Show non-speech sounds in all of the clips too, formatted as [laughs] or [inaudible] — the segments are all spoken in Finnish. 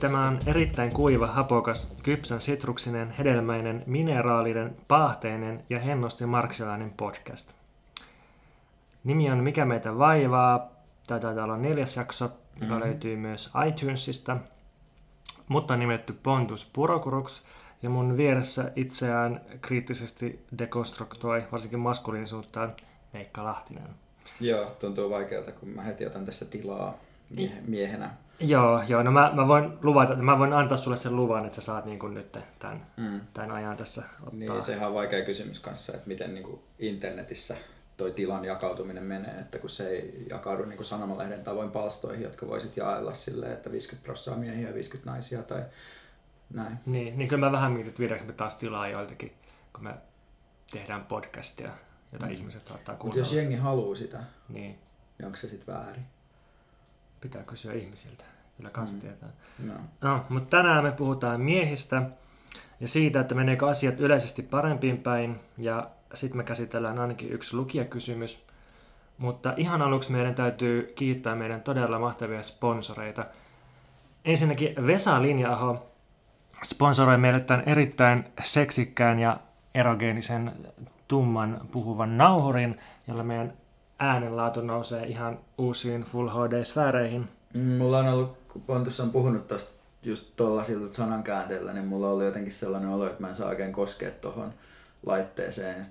Tämä on erittäin kuiva, hapokas, kypsän sitruksinen, hedelmäinen, mineraalinen, paahteinen ja hennosti marksilainen podcast. Nimi on Mikä meitä vaivaa. Tämä taitaa olla neljäs jakso, joka mm-hmm. löytyy myös iTunesista. Mutta on nimetty Pontus Purokuruks. Ja mun vieressä itseään kriittisesti dekonstruktoi, varsinkin maskuliinisuuttaan, Veikka Lahtinen. Joo, tuntuu vaikealta, kun mä heti otan tässä tilaa mie- miehenä. Joo, joo, no mä, mä, voin luvata, mä voin antaa sulle sen luvan, että sä saat niin kuin nyt tämän, mm. tämän ajan tässä ottaa. Niin, sehän on vaikea kysymys kanssa, että miten niin kuin internetissä toi tilan jakautuminen menee, että kun se ei jakaudu niin kuin sanomalehden tavoin palstoihin, jotka voisit jaella silleen, että 50 prosenttia miehiä ja 50 naisia tai näin. Niin, niin kyllä mä vähän mietin, että viedäänkö me taas tilaa joiltakin, kun me tehdään podcastia, jota mm. ihmiset saattaa kuunnella. Mutta jos jengi haluaa sitä, niin. niin onko se sitten väärin? Pitää kysyä ihmisiltä, kyllä kanssa mm. tietää. No. No, mutta tänään me puhutaan miehistä ja siitä, että meneekö asiat yleisesti parempiin päin ja sitten me käsitellään ainakin yksi lukijakysymys. Mutta ihan aluksi meidän täytyy kiittää meidän todella mahtavia sponsoreita. Ensinnäkin Vesa Linjaaho sponsoroi meille tämän erittäin seksikkään ja erogeenisen tumman puhuvan nauhurin, jolla meidän äänenlaatu nousee ihan uusiin Full HD-sfääreihin. Mulla on ollut, kun Pontus on puhunut tästä just tuollaisilta sanankäänteillä, niin mulla ollut jotenkin sellainen olo, että mä en saa oikein koskea tuohon laitteeseen.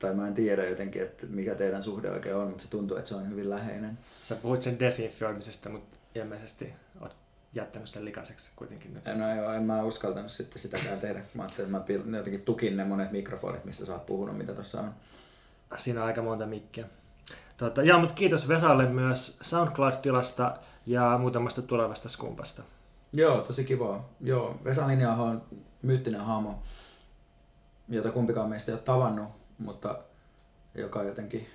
Tai mä en tiedä jotenkin, että mikä teidän suhde oikein on, mutta se tuntuu, että se on hyvin läheinen. Sä puhuit sen desinfioimisesta, mutta ilmeisesti oot jättänyt sen likaiseksi kuitenkin nyt. No joo, en mä uskaltanut sitten sitäkään tehdä. Mä ajattelin, että mä jotenkin tukin ne monet mikrofonit, mistä sä oot puhunut, mitä tuossa on. Siinä on aika monta mikkiä. Tota, ja, mutta kiitos Vesalle myös SoundCloud-tilasta ja muutamasta tulevasta skumpasta. Joo, tosi kiva. Joo, Vesa Linjaho on myyttinen hahmo, jota kumpikaan meistä ei ole tavannut, mutta joka jotenkin,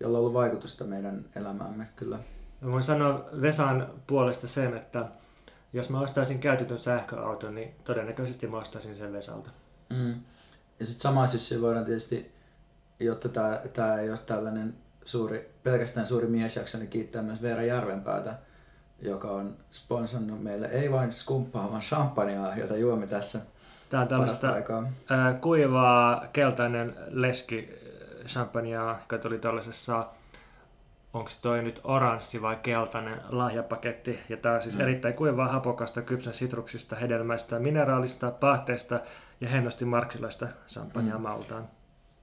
jolla on ollut vaikutusta meidän elämäämme kyllä. Mä voin sanoa Vesan puolesta sen, että jos mä ostaisin käytetyn sähköauton, niin todennäköisesti mä ostaisin sen Vesalta. Mm. Ja sitten sama syssy voidaan tietysti, jotta tämä ei ole tällainen suuri, pelkästään suuri miesjakso, niin kiittää myös Veera Järvenpäätä, joka on sponsannut meille ei vain skumppaa, vaan champagnea, jota juomme tässä Tämä on tällaista ää, kuivaa keltainen leski champagnea, joka tuli tällaisessa onko toi nyt oranssi vai keltainen lahjapaketti. Ja tämä on siis mm. erittäin kuivaa hapokasta, kypsän sitruksista, hedelmäistä, mineraalista, pahteista ja hennosti marksilaista champagnea mm. maltaan.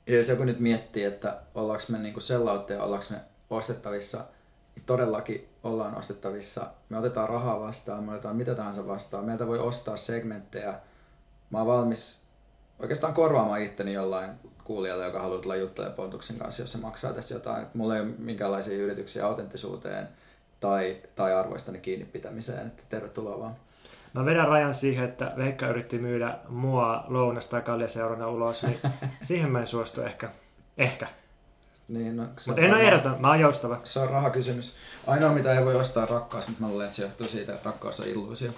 Ja jos joku nyt miettii, että ollaanko me niinku sellautteja, ollaanko me ostettavissa, niin todellakin ollaan ostettavissa. Me otetaan rahaa vastaan, me otetaan mitä tahansa vastaan. Meiltä voi ostaa segmenttejä. Mä oon valmis oikeastaan korvaamaan itteni jollain kuulijalle, joka haluaa tulla juttelemaan Pontuksen kanssa, jos se maksaa tässä jotain. Mulla ei ole minkäänlaisia yrityksiä autenttisuuteen tai, tai arvoistani kiinni pitämiseen. Että tervetuloa vaan. Mä vedän rajan siihen, että Veikka yritti myydä mua lounas- tai kaljaseurana ulos, niin [laughs] siihen mä en suostu ehkä. Ehkä. Niin, no, mutta en ole ehdoton, mä oon joustava. Se on rahakysymys. Ainoa mitä ei voi ostaa rakkaus, mutta mä luulen, että se johtuu siitä, että rakkaus on illuusio.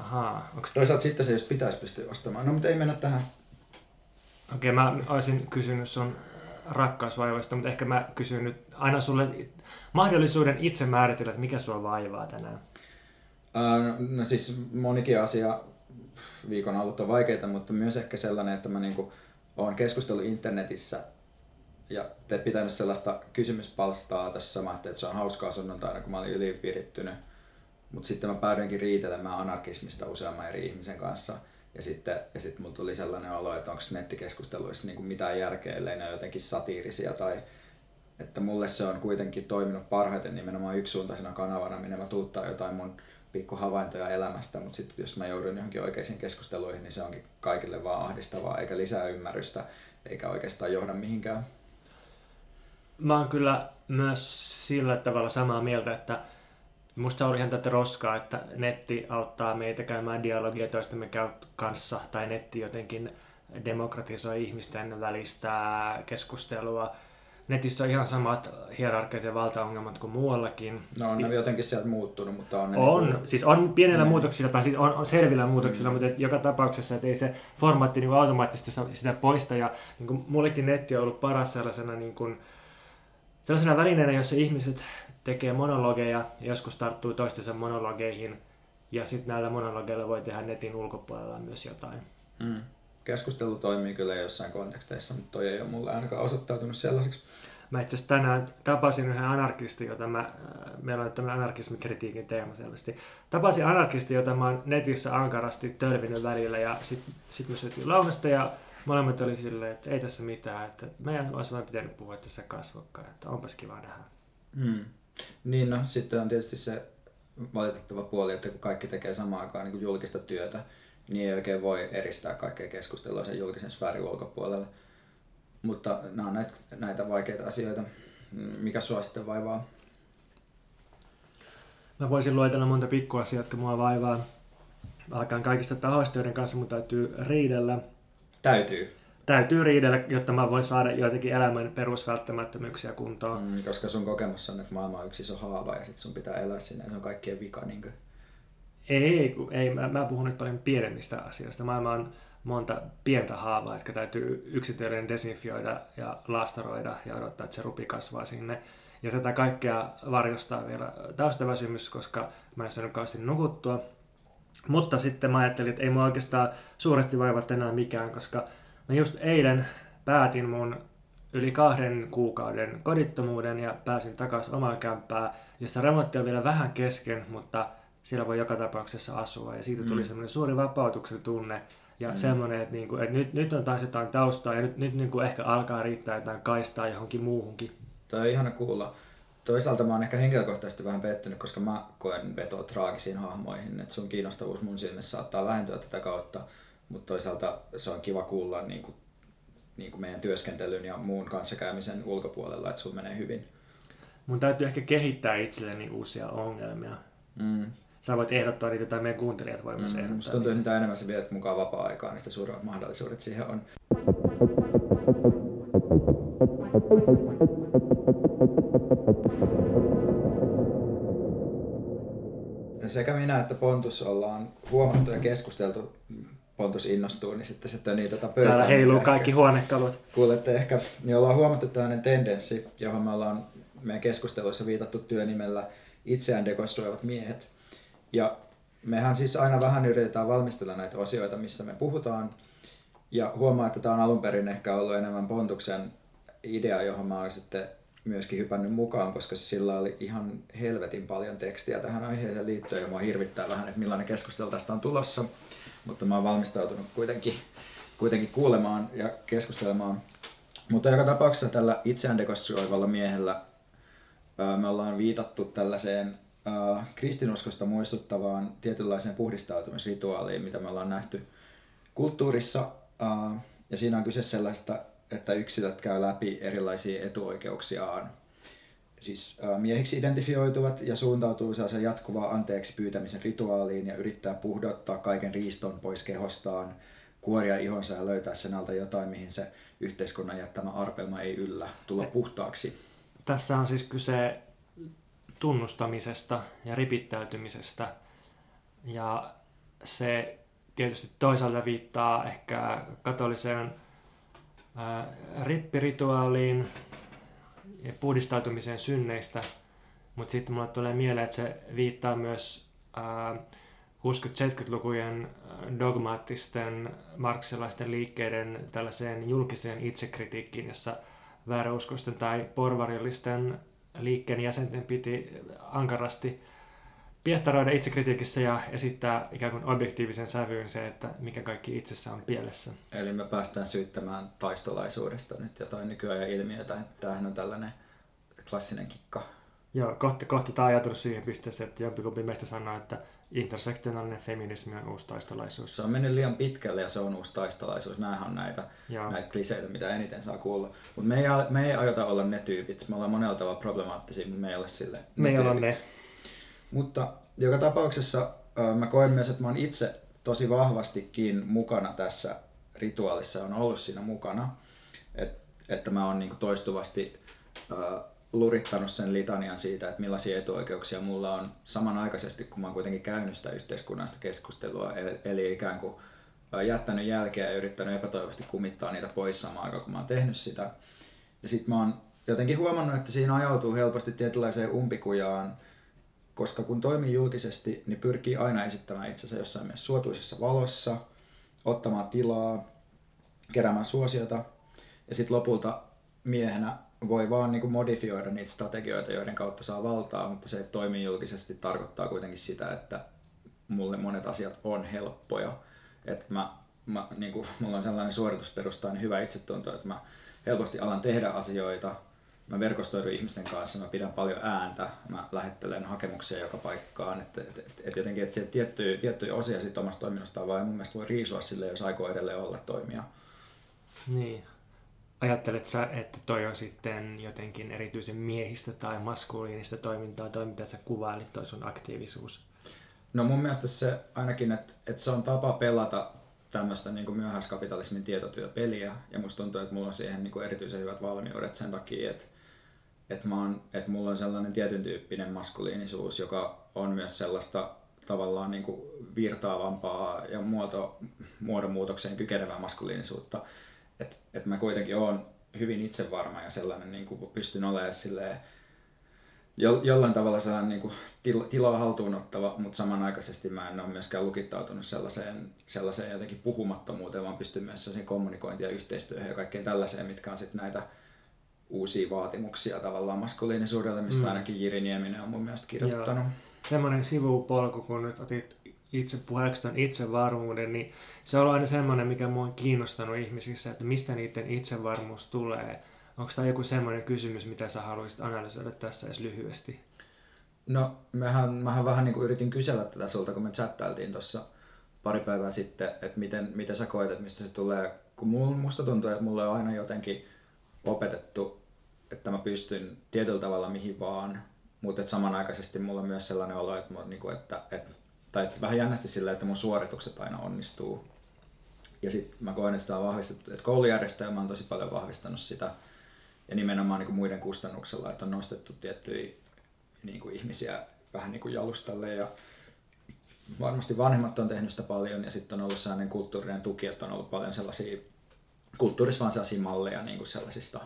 Ahaa. Onks... Toisaalta sitten se, jos pitäisi pystyä ostamaan. No, mutta ei mennä tähän. Okei, okay, mä olisin kysynyt sun rakkausvaivoista, mutta ehkä mä kysyn nyt aina sulle mahdollisuuden itse määritellä, että mikä sua vaivaa tänään. No, no siis monikin asia viikon alut on vaikeita, mutta myös ehkä sellainen, että mä niinku olen keskustellut internetissä ja te pitänyt sellaista kysymyspalstaa tässä sama, että se on hauskaa sunnuntaina, kun mä olin ylivirittynyt. Mutta sitten mä päädyinkin riitelemään anarkismista useamman eri ihmisen kanssa. Ja sitten, ja sitten mulla tuli sellainen olo, että onko nettikeskusteluissa niin mitään järkeä, ellei ne ole jotenkin satiirisia tai että mulle se on kuitenkin toiminut parhaiten nimenomaan yksisuuntaisena kanavana, minne mä tuuttaa jotain mun pikku havaintoja elämästä, mutta sitten jos mä joudun johonkin oikeisiin keskusteluihin, niin se onkin kaikille vaan ahdistavaa, eikä lisää ymmärrystä, eikä oikeastaan johda mihinkään. Mä oon kyllä myös sillä tavalla samaa mieltä, että musta on ihan tätä roskaa, että netti auttaa meitä käymään dialogia toistemme kanssa, tai netti jotenkin demokratisoi ihmisten välistä keskustelua, netissä on ihan samat hierarkiat ja valtaongelmat kuin muuallakin. No on ne jotenkin sieltä muuttunut, mutta on ne On, Niin kuin, siis on pienellä Mm. muutoksilla, tai siis on, on selvillä muutoksilla, mutta et joka tapauksessa, että ei se formaatti niin automaattisesti sitä, sitä poista. Ja niin kuin mullekin netti on ollut paras sellaisena, niin kuin, sellaisena välineenä, jossa ihmiset tekee monologeja ja joskus tarttuu toistensa monologeihin. Ja sitten näillä monologeilla voi tehdä netin ulkopuolella myös jotain. mm. Keskustelu toimii kyllä jossain konteksteissa, mutta toi ei ole mulle ainakaan osoittautunut sellaiseksi. Mä itse asiassa tänään tapasin yhden anarkistin, jota mä, äh, meillä on tämmöinen anarkismikritiikin teema selvästi. Tapasin anarkistin, jota mä oon netissä ankarasti tölvinyt välillä ja sitten sit me syötiin lounasta ja molemmat oli silleen, että ei tässä mitään, että meidän olisi vain pitänyt puhua tässä kasvokkaan, että onpas kiva nähdä. Mm. Niin no, sitten on tietysti se valitettava puoli, että kun kaikki tekee samaan aikaan niin kuin julkista työtä, niin ei oikein voi eristää kaikkea keskustelua sen julkisen sfäärin ulkopuolella. Mutta nämä on näitä, näitä vaikeita asioita. Mikä sua sitten vaivaa? Mä voisin luetella monta pikkuasiaa, jotka mua vaivaa. Alkaen kaikista tahoista, joiden kanssa mun täytyy riidellä. Täytyy, Täytyy riidellä, jotta mä voin saada joitakin elämän perusvälttämättömyyksiä kuntoon. mm, koska sun kokemus on, että maailma on yksi iso haava ja sitten sun pitää elää sinne ja se on kaikkien vika. Niin kuin. Ei, kun, ei mä, mä puhun nyt paljon pienemmistä asioista. Maailma on monta pientä haavaa, jotka täytyy yksitellen desinfioida ja laastaroida ja odottaa, että se rupi kasvaa sinne. Ja tätä kaikkea varjostaa vielä taustaväsymys, koska mä en saanut kauheasti nukuttua. Mutta sitten mä ajattelin, että ei mua oikeastaan suuresti vaiva enää mikään, koska mä just eilen päätin mun yli kahden kuukauden kodittomuuden ja pääsin takaisin omaan kämppään, jossa remontti on vielä vähän kesken, mutta siellä voi joka tapauksessa asua. Ja siitä tuli Mm. semmoinen suuri vapautuksen tunne ja Mm. mm. semmoinen, että, niinku, että nyt, nyt on taas jotain taustaa ja nyt, nyt niinku ehkä alkaa riittää jotain kaistaa johonkin muuhunkin. Toi on ihana kuulla. Toisaalta mä oon ehkä henkilökohtaisesti vähän pettynyt, koska mä koen vetoa traagisiin hahmoihin, että sun kiinnostavuus mun silmissä saattaa vähentyä tätä kautta, mutta toisaalta se on kiva kuulla niin kuin, niin kuin meidän työskentelyn ja muun kanssakäymisen ulkopuolella, että sun menee hyvin. Mun täytyy ehkä kehittää itselleni uusia ongelmia. Mm. Sä voit ehdottaa niitä tai meidän kuuntelijat voi myös Mm. ehdottaa Musta tuntuu, että mitä enemmän sä vietät mukaan vapaa-aikaa, niin sitä suuremmat mahdollisuudet siihen on. Sekä minä että Pontus ollaan huomattu ja keskusteltu, Pontus innostuu, niin sitten se tönii tätä pöytää. Täällä heiluu Ehkä- kaikki huonekalut. Kuulette ehkä, niin ollaan huomattu tällainen tendenssi, johon me ollaan meidän keskusteluissa viitattu työnimellä itseään dekonstruoivat miehet. Ja mehän siis aina vähän yritetään valmistella näitä osioita, missä me puhutaan. Ja huomaa, että tämä on alun perin ehkä ollut enemmän Pontuksen idea, johon mä oon sitten myöskin hypännyt mukaan, koska sillä oli ihan helvetin paljon tekstiä tähän aiheeseen liittyen ja mua hirvittää vähän, että millainen keskustelu tästä on tulossa. Mutta mä oon valmistautunut kuitenkin, kuitenkin kuulemaan ja keskustelemaan. Mutta joka tapauksessa tällä itseään dekonstruoivalla miehellä me ollaan viitattu tällaiseen kristinuskosta muistuttavaan tietynlaiseen puhdistautumisrituaaliin, mitä me ollaan nähty kulttuurissa. Ja siinä on kyse sellaista, että yksilöt käy läpi erilaisia etuoikeuksiaan. Siis miehiksi identifioituvat ja suuntautuu sellaisen jatkuvaa anteeksi pyytämisen rituaaliin ja yrittää puhdottaa kaiken riiston pois kehostaan, kuoria ihonsa ja löytää sen alta jotain, mihin se yhteiskunnan jättämä arpelma ei yllä, tulla puhtaaksi. Tässä on siis kyse tunnustamisesta ja ripittäytymisestä. Ja se tietysti toisaalta viittaa ehkä katoliseen rippirituaaliin ja puhdistautumiseen synneistä. Mutta sitten mulle tulee mieleen, että se viittaa myös ää, 60-70-lukujen dogmaattisten marksilaisten liikkeiden tällaiseen julkiseen itsekritiikkiin, jossa vääräuskoisten tai porvarillisten liikkeen jäsenten piti ankarasti piehtaroida itsekritiikissä ja esittää ikään kuin objektiivisen sävyyn se, että mikä kaikki itsessä on pielessä. Eli me päästään syyttämään taistolaisuudesta nyt jotain nykyajan ilmiötä. Tämähän on tällainen klassinen kikka. Joo, kohta, kohta tämä ajatus siihen pisteeseen, että jompikumpi meistä sanoo, että intersektionaalinen feminismi on uusi taistolaisuus. Se on mennyt liian pitkälle ja se on uusi taistolaisuus. Nämähän on näitä, Joo. näitä kliseitä, mitä eniten saa kuulla. Mutta me ei, me ei aiota olla ne tyypit. Me ollaan monella tavalla problemaattisia, mutta me ei ole sille Me ei tyypit. ne. Mutta joka tapauksessa mä koen myös, että mä oon itse tosi vahvastikin mukana tässä rituaalissa, on ollut siinä mukana. Et, että mä oon niinku toistuvasti äh, lurittanut sen litanian siitä, että millaisia etuoikeuksia mulla on samanaikaisesti, kun mä oon kuitenkin käynyt sitä yhteiskunnallista keskustelua, eli ikään kuin jättänyt jälkeä ja yrittänyt epätoivoisesti kumittaa niitä pois samaan aikaan, kun mä oon tehnyt sitä. Ja sitten mä oon jotenkin huomannut, että siinä ajautuu helposti tietynlaiseen umpikujaan, koska kun toimii julkisesti, niin pyrkii aina esittämään itsensä jossain mielessä suotuisessa valossa, ottamaan tilaa, keräämään suosiota, ja sitten lopulta miehenä voi vaan niin kuin modifioida niitä strategioita, joiden kautta saa valtaa, mutta se, että toimii julkisesti, tarkoittaa kuitenkin sitä, että mulle monet asiat on helppoja. Että mä, mä, niin kuin, mulla on sellainen suoritusperustainen hyvä itsetunto, että mä helposti alan tehdä asioita, mä verkostoidun ihmisten kanssa, mä pidän paljon ääntä, mä lähettelen hakemuksia joka paikkaan, että et, et, et jotenkin että tiettyjä, tiettyjä osia sit omasta toiminnastaan vaan mun mielestä voi riisua sille, jos aikoo edelleen olla toimija. Niin. Ajattelet sä, että toi on sitten jotenkin erityisen miehistä tai maskuliinista toimintaa, toi mitä sä kuvailit, toi sun aktiivisuus? No mun mielestä se ainakin, että, että se on tapa pelata tämmöistä niin myöhäiskapitalismin tietotyöpeliä, ja musta tuntuu, että mulla on siihen niin kuin erityisen hyvät valmiudet sen takia, että, että, mä oon, että mulla on sellainen tietyn tyyppinen maskuliinisuus, joka on myös sellaista tavallaan niin kuin virtaavampaa ja muoto, muodonmuutokseen kykenevää maskuliinisuutta, että että mä kuitenkin oon hyvin itsevarma ja sellainen niin kuin pystyn olemaan silleen, jo, jollain tavalla sellainen niin kuin tila, tilaa haltuun ottava, mutta samanaikaisesti mä en ole myöskään lukittautunut sellaiseen, sellaiseen jotenkin puhumattomuuteen, vaan pystyn myös sellaiseen kommunikointiin ja yhteistyöhön ja kaikkeen tällaiseen, mitkä on sitten näitä uusia vaatimuksia tavallaan maskuliinisuudelle, mistä mm. ainakin Jiri Nieminen on mun mielestä kirjoittanut. Semmoinen sivupolku, kun nyt otit itse puheeksi tämän itsevarmuuden, niin se on aina semmoinen, mikä mua on kiinnostanut ihmisissä, että mistä niiden itsevarmuus tulee. Onko tämä joku semmoinen kysymys, mitä sä haluaisit analysoida tässä edes lyhyesti? No, mähän, mähän vähän niin kuin yritin kysellä tätä sulta, kun me chattailtiin tuossa pari päivää sitten, että miten, miten sä koet, että mistä se tulee. Kun musta tuntuu, että mulle on aina jotenkin opetettu, pystyn tietyllä tavalla mihin vaan, mutta samanaikaisesti mulla on myös sellainen olo, että, mä, niin kuin, että, että tai että vähän jännästi sillä, että mun suoritukset aina onnistuu. Ja sitten mä koen, että sitä on vahvistettu, että koulujärjestelmä on tosi paljon vahvistanut sitä, ja nimenomaan niin kuin muiden kustannuksella, että on nostettu tiettyjä niin kuin ihmisiä vähän niin kuin jalustalle ja varmasti vanhemmat on tehnyt sitä paljon ja sitten on ollut sellainen kulttuurinen tuki, että on ollut paljon sellaisia kulttuurissa vaan sellaisia malleja niin kuin sellaisista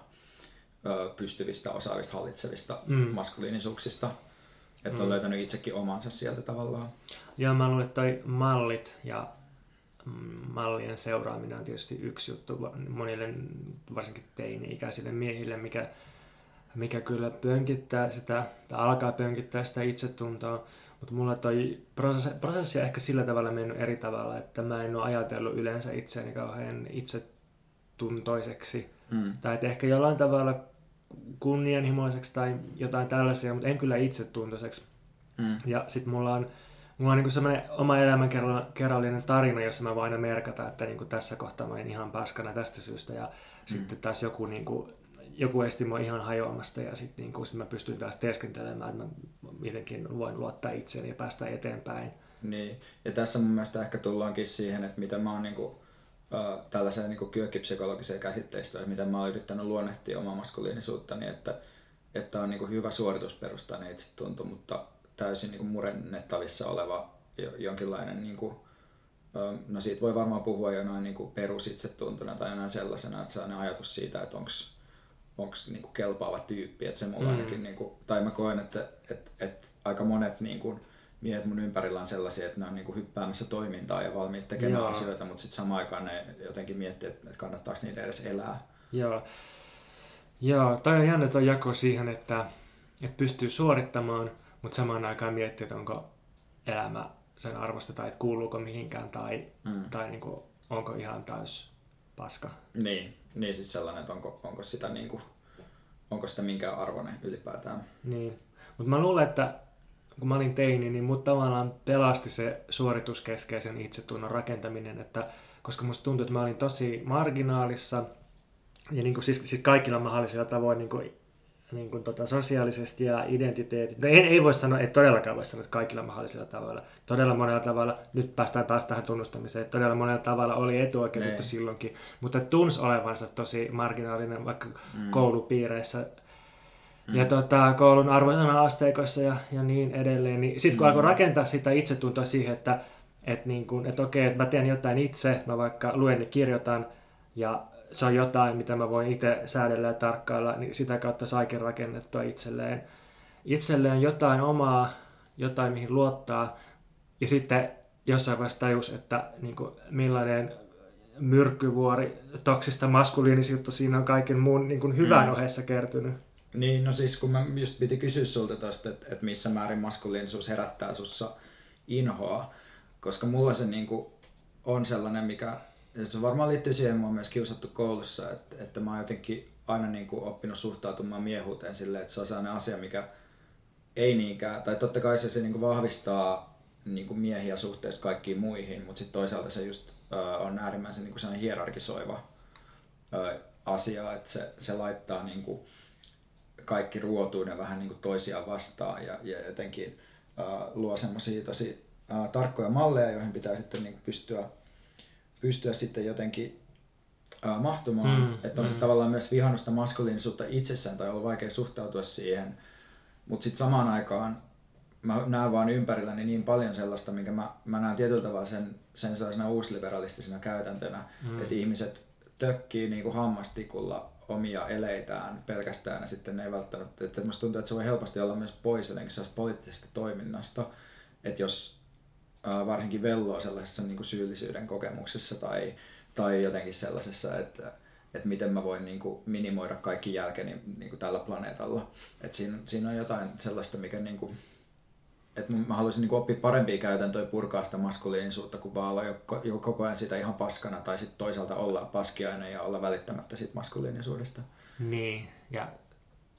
pystyvistä, osaavista, hallitsevista mm. maskuliinisuuksista. Että on mm. löytänyt itsekin omansa sieltä tavallaan. Joo, mä luulen, että toi mallit ja mallien seuraaminen on tietysti yksi juttu monille, varsinkin teini-ikäisille miehille, mikä, mikä kyllä pönkittää sitä, tai alkaa pönkittää sitä itsetuntoa. Mutta mulla toi prosessi, prosessi on ehkä sillä tavalla mennyt eri tavalla, että mä en ole ajatellut yleensä itseäni kauhean itsetuntoiseksi. Mm. Tai että ehkä jollain tavalla kunnianhimoiseksi tai jotain tällaisia, mutta en kyllä itsetuntoiseksi. Mm. Ja sitten mulla on mulla on niin semmoinen oma elämänkerrallinen tarina, jossa mä voin aina merkata, että niin tässä kohtaa mä olin ihan paskana tästä syystä ja mm. sitten taas joku, niin kuin, joku esti mua ihan hajoamasta ja sitten niin kuin, sit mä pystyn taas teeskentelemään, että mä mitenkin voin luottaa itseeni ja päästä eteenpäin. Niin, ja tässä mun mielestä ehkä tullaankin siihen, että miten mä oon niin kuin, äh, tällaiseen niin kyökkipsykologiseen käsitteistöön, että miten mä oon yrittänyt luonnehtia omaa maskuliinisuutta, niin että, että on niin kuin hyvä suoritusperustainen itsetunto, mutta täysin niin kuin murennettavissa oleva jonkinlainen, niin kuin, no siitä voi varmaan puhua jo noin niin perusitsetuntuna tai jonain sellaisena, että sellainen ajatus siitä, että onko onko niinku kelpaava tyyppi, että se mulla mm. ainakin, niinku, tai mä koen, että et, et aika monet niinku, miehet mun ympärillä on sellaisia, että ne on niinku hyppäämässä toimintaa ja valmiit tekemään Joo. asioita, mutta sitten samaan aikaan ne jotenkin miettii, että, kannattaako niitä edes elää. Joo, Joo toi on jännä tuo jako siihen, että, että pystyy suorittamaan – mutta samaan aikaan miettiä, että onko elämä sen arvosta tai että kuuluuko mihinkään tai, mm. tai niin kuin, onko ihan täys paska. Niin, niin siis sellainen, että onko, onko sitä niin kuin, onko sitä minkään arvoinen ylipäätään. Niin, mutta mä luulen, että kun mä olin teini, niin mut tavallaan pelasti se suorituskeskeisen itsetunnon rakentaminen, että koska musta tuntui, että mä olin tosi marginaalissa ja niin kuin, siis, siis kaikilla mahdollisilla tavoin niin kuin niin kuin tota, sosiaalisesti ja identiteetit. No ei, ei voi sanoa, ei todellakaan voi sanoa, että kaikilla mahdollisilla tavoilla. Todella monella tavalla, nyt päästään taas tähän tunnustamiseen, että todella monella tavalla oli etuoikeutettu silloinkin, mutta tunsi olevansa tosi marginaalinen vaikka mm. koulupiireissä. Mm. ja tota, koulun arvosana-asteikoissa ja, ja niin edelleen. Niin sitten kun mm. alkoi rakentaa sitä itsetuntoa siihen, että et niin kun, et okei, että mä teen jotain itse, mä vaikka luen ja kirjoitan, ja se on jotain, mitä mä voin itse säädellä ja tarkkailla, niin sitä kautta saikin rakennettua itselleen, itselleen jotain omaa, jotain mihin luottaa. Ja sitten jossain vaiheessa tajus, että niin kuin, millainen myrkkyvuori toksista maskuliinisuutta siinä on kaiken muun niin kuin hyvän mm. ohessa kertynyt. Niin, no siis kun mä just piti kysyä sulta tosta, että, että missä määrin maskuliinisuus herättää sussa inhoa, koska mulla se niin kuin on sellainen, mikä se varmaan liittyy siihen, mä myös kiusattu koulussa, että, että mä oon jotenkin aina niin kuin oppinut suhtautumaan miehuuteen silleen, että se on sellainen asia, mikä ei niinkään, tai totta kai se, se niin kuin vahvistaa niin kuin miehiä suhteessa kaikkiin muihin, mutta sitten toisaalta se just äh, on äärimmäisen niin kuin sellainen hierarkisoiva äh, asia, että se, se laittaa niin kuin kaikki ruotuuden vähän niin kuin toisiaan vastaan ja, ja jotenkin äh, luo semmoisia tosi äh, tarkkoja malleja, joihin pitää sitten niin pystyä pystyä sitten jotenkin äh, mahtumaan. Mm, että on mm. se tavallaan myös vihannusta maskuliinisuutta itsessään tai ollut vaikea suhtautua siihen. Mutta sitten samaan aikaan mä näen vaan ympärilläni niin paljon sellaista, minkä mä, mä näen tietyllä tavalla sen, sen sellaisena uusliberalistisena käytäntönä, mm. että ihmiset tökkii niin kuin hammastikulla omia eleitään pelkästään ja sitten ne ei välttämättä, että musta tuntuu, että se voi helposti olla myös pois jotenkin poliittisesta toiminnasta, että jos varsinkin velloa sellaisessa niin kuin syyllisyyden kokemuksessa tai, tai jotenkin sellaisessa, että, että miten mä voin niin kuin minimoida kaikki jälkeni niin kuin tällä planeetalla. Että siinä, siinä on jotain sellaista, mikä niin kuin, että mä haluaisin niin oppia parempia käytäntöjä purkaa sitä maskuliinisuutta, kuin vaan olla jo, jo koko ajan sitä ihan paskana tai sitten toisaalta olla paskiainen ja olla välittämättä siitä maskuliinisuudesta. Niin, ja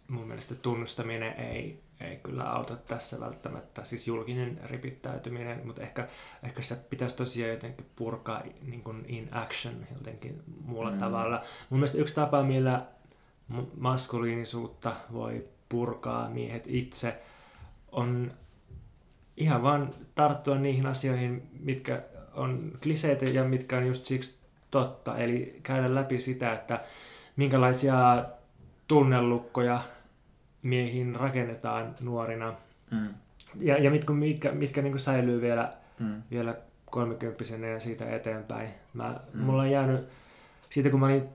mun mielestä tunnustaminen ei ei kyllä auta tässä välttämättä, siis julkinen ripittäytyminen, mutta ehkä, ehkä se pitäisi tosiaan jotenkin purkaa niin kuin in action jotenkin muulla mm. tavalla. Mun mielestä yksi tapa, millä maskuliinisuutta voi purkaa miehet itse, on ihan vaan tarttua niihin asioihin, mitkä on kliseitä ja mitkä on just siksi totta. Eli käydä läpi sitä, että minkälaisia tunnelukkoja miehiin rakennetaan nuorina. Mm. Ja, ja mitkä, mitkä, mitkä niin säilyy vielä, mm. vielä kolmekymppisenä ja siitä eteenpäin. Mä, mm. Mulla on jäänyt, siitä kun mä olin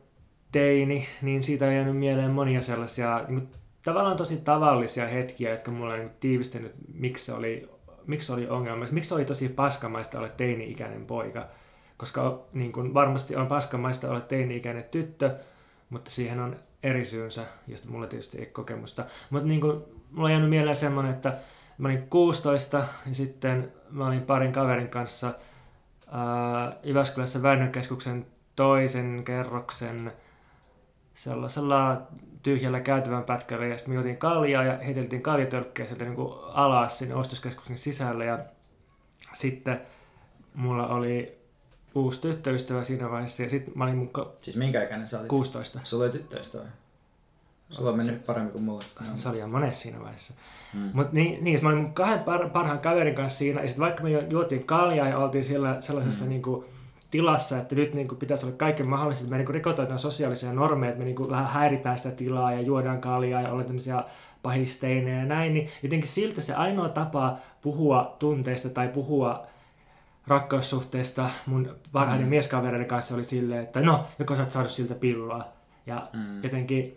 teini, niin siitä on jäänyt mieleen monia sellaisia niin kuin, tavallaan tosi tavallisia hetkiä, jotka mulla on niin tiivistänyt, miksi se oli, miksi oli ongelma. Miksi oli tosi paskamaista olla teini-ikäinen poika. Koska niin kuin, varmasti on paskamaista olla teini-ikäinen tyttö, mutta siihen on eri syynsä, josta mulla tietysti ei kokemusta. Mutta niin kuin, mulla on jäänyt mieleen semmoinen, että mä olin 16 ja sitten mä olin parin kaverin kanssa ää, Jyväskylässä Väinökeskuksen toisen kerroksen sellaisella tyhjällä käytävän pätkällä ja sitten me juotiin kaljaa ja heiteltiin kaljatölkkejä sieltä niin kuin alas sinne ostoskeskuksen sisälle ja sitten mulla oli uusi tyttöystävä siinä vaiheessa. Ja sitten mä olin mun... Siis minkä ikäinen sä olit? 16. Sulla oli tyttöystävä? Sulla on mennyt paremmin kuin mulle. Se oli ihan monessa siinä vaiheessa. Hmm. Mutta niin, niin, mä olin mun kahden par- parhaan kaverin kanssa siinä, ja sitten vaikka me juotiin kaljaa ja oltiin siellä sellaisessa hmm. niin kuin, tilassa, että nyt niin kuin, pitäisi olla kaiken mahdollista, että me niin rikotaan sosiaalisia normeja, että me niin kuin, vähän häiritään sitä tilaa ja juodaan kaljaa ja ollaan tämmöisiä pahisteinejä ja näin, niin jotenkin siltä se ainoa tapa puhua tunteista tai puhua rakkaussuhteesta mun parhaiden mm. mieskavereiden kanssa oli silleen, että no, joko sä oot saanut siltä pilloa. Ja mm. jotenkin,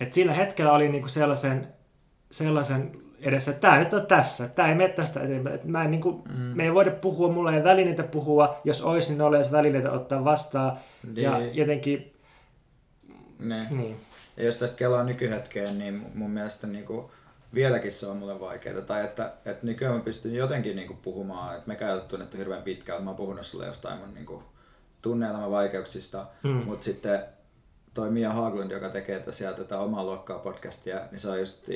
että sillä hetkellä oli niinku sellaisen, sellaisen edessä, että tämä nyt on tässä, tämä ei mene tästä eteenpäin. Että mä en, niinku, mm. Me ei voida puhua, mulla ei välineitä puhua, jos olisi, niin olisi välineitä ottaa vastaan. Niin. Ja jotenkin... Ne. Niin. Ja jos tästä kelaa nykyhetkeen, niin mun mielestä niinku, vieläkin se on mulle vaikeaa. Tai että, että nykyään mä pystyn jotenkin niinku puhumaan, että me ei tunnettu hirveän pitkään, mä oon puhunut sulle jostain mun niinku tunne vaikeuksista, mm. mutta sitten toi Mia Haglund, joka tekee tosiaan tätä omaa luokkaa podcastia, niin se on just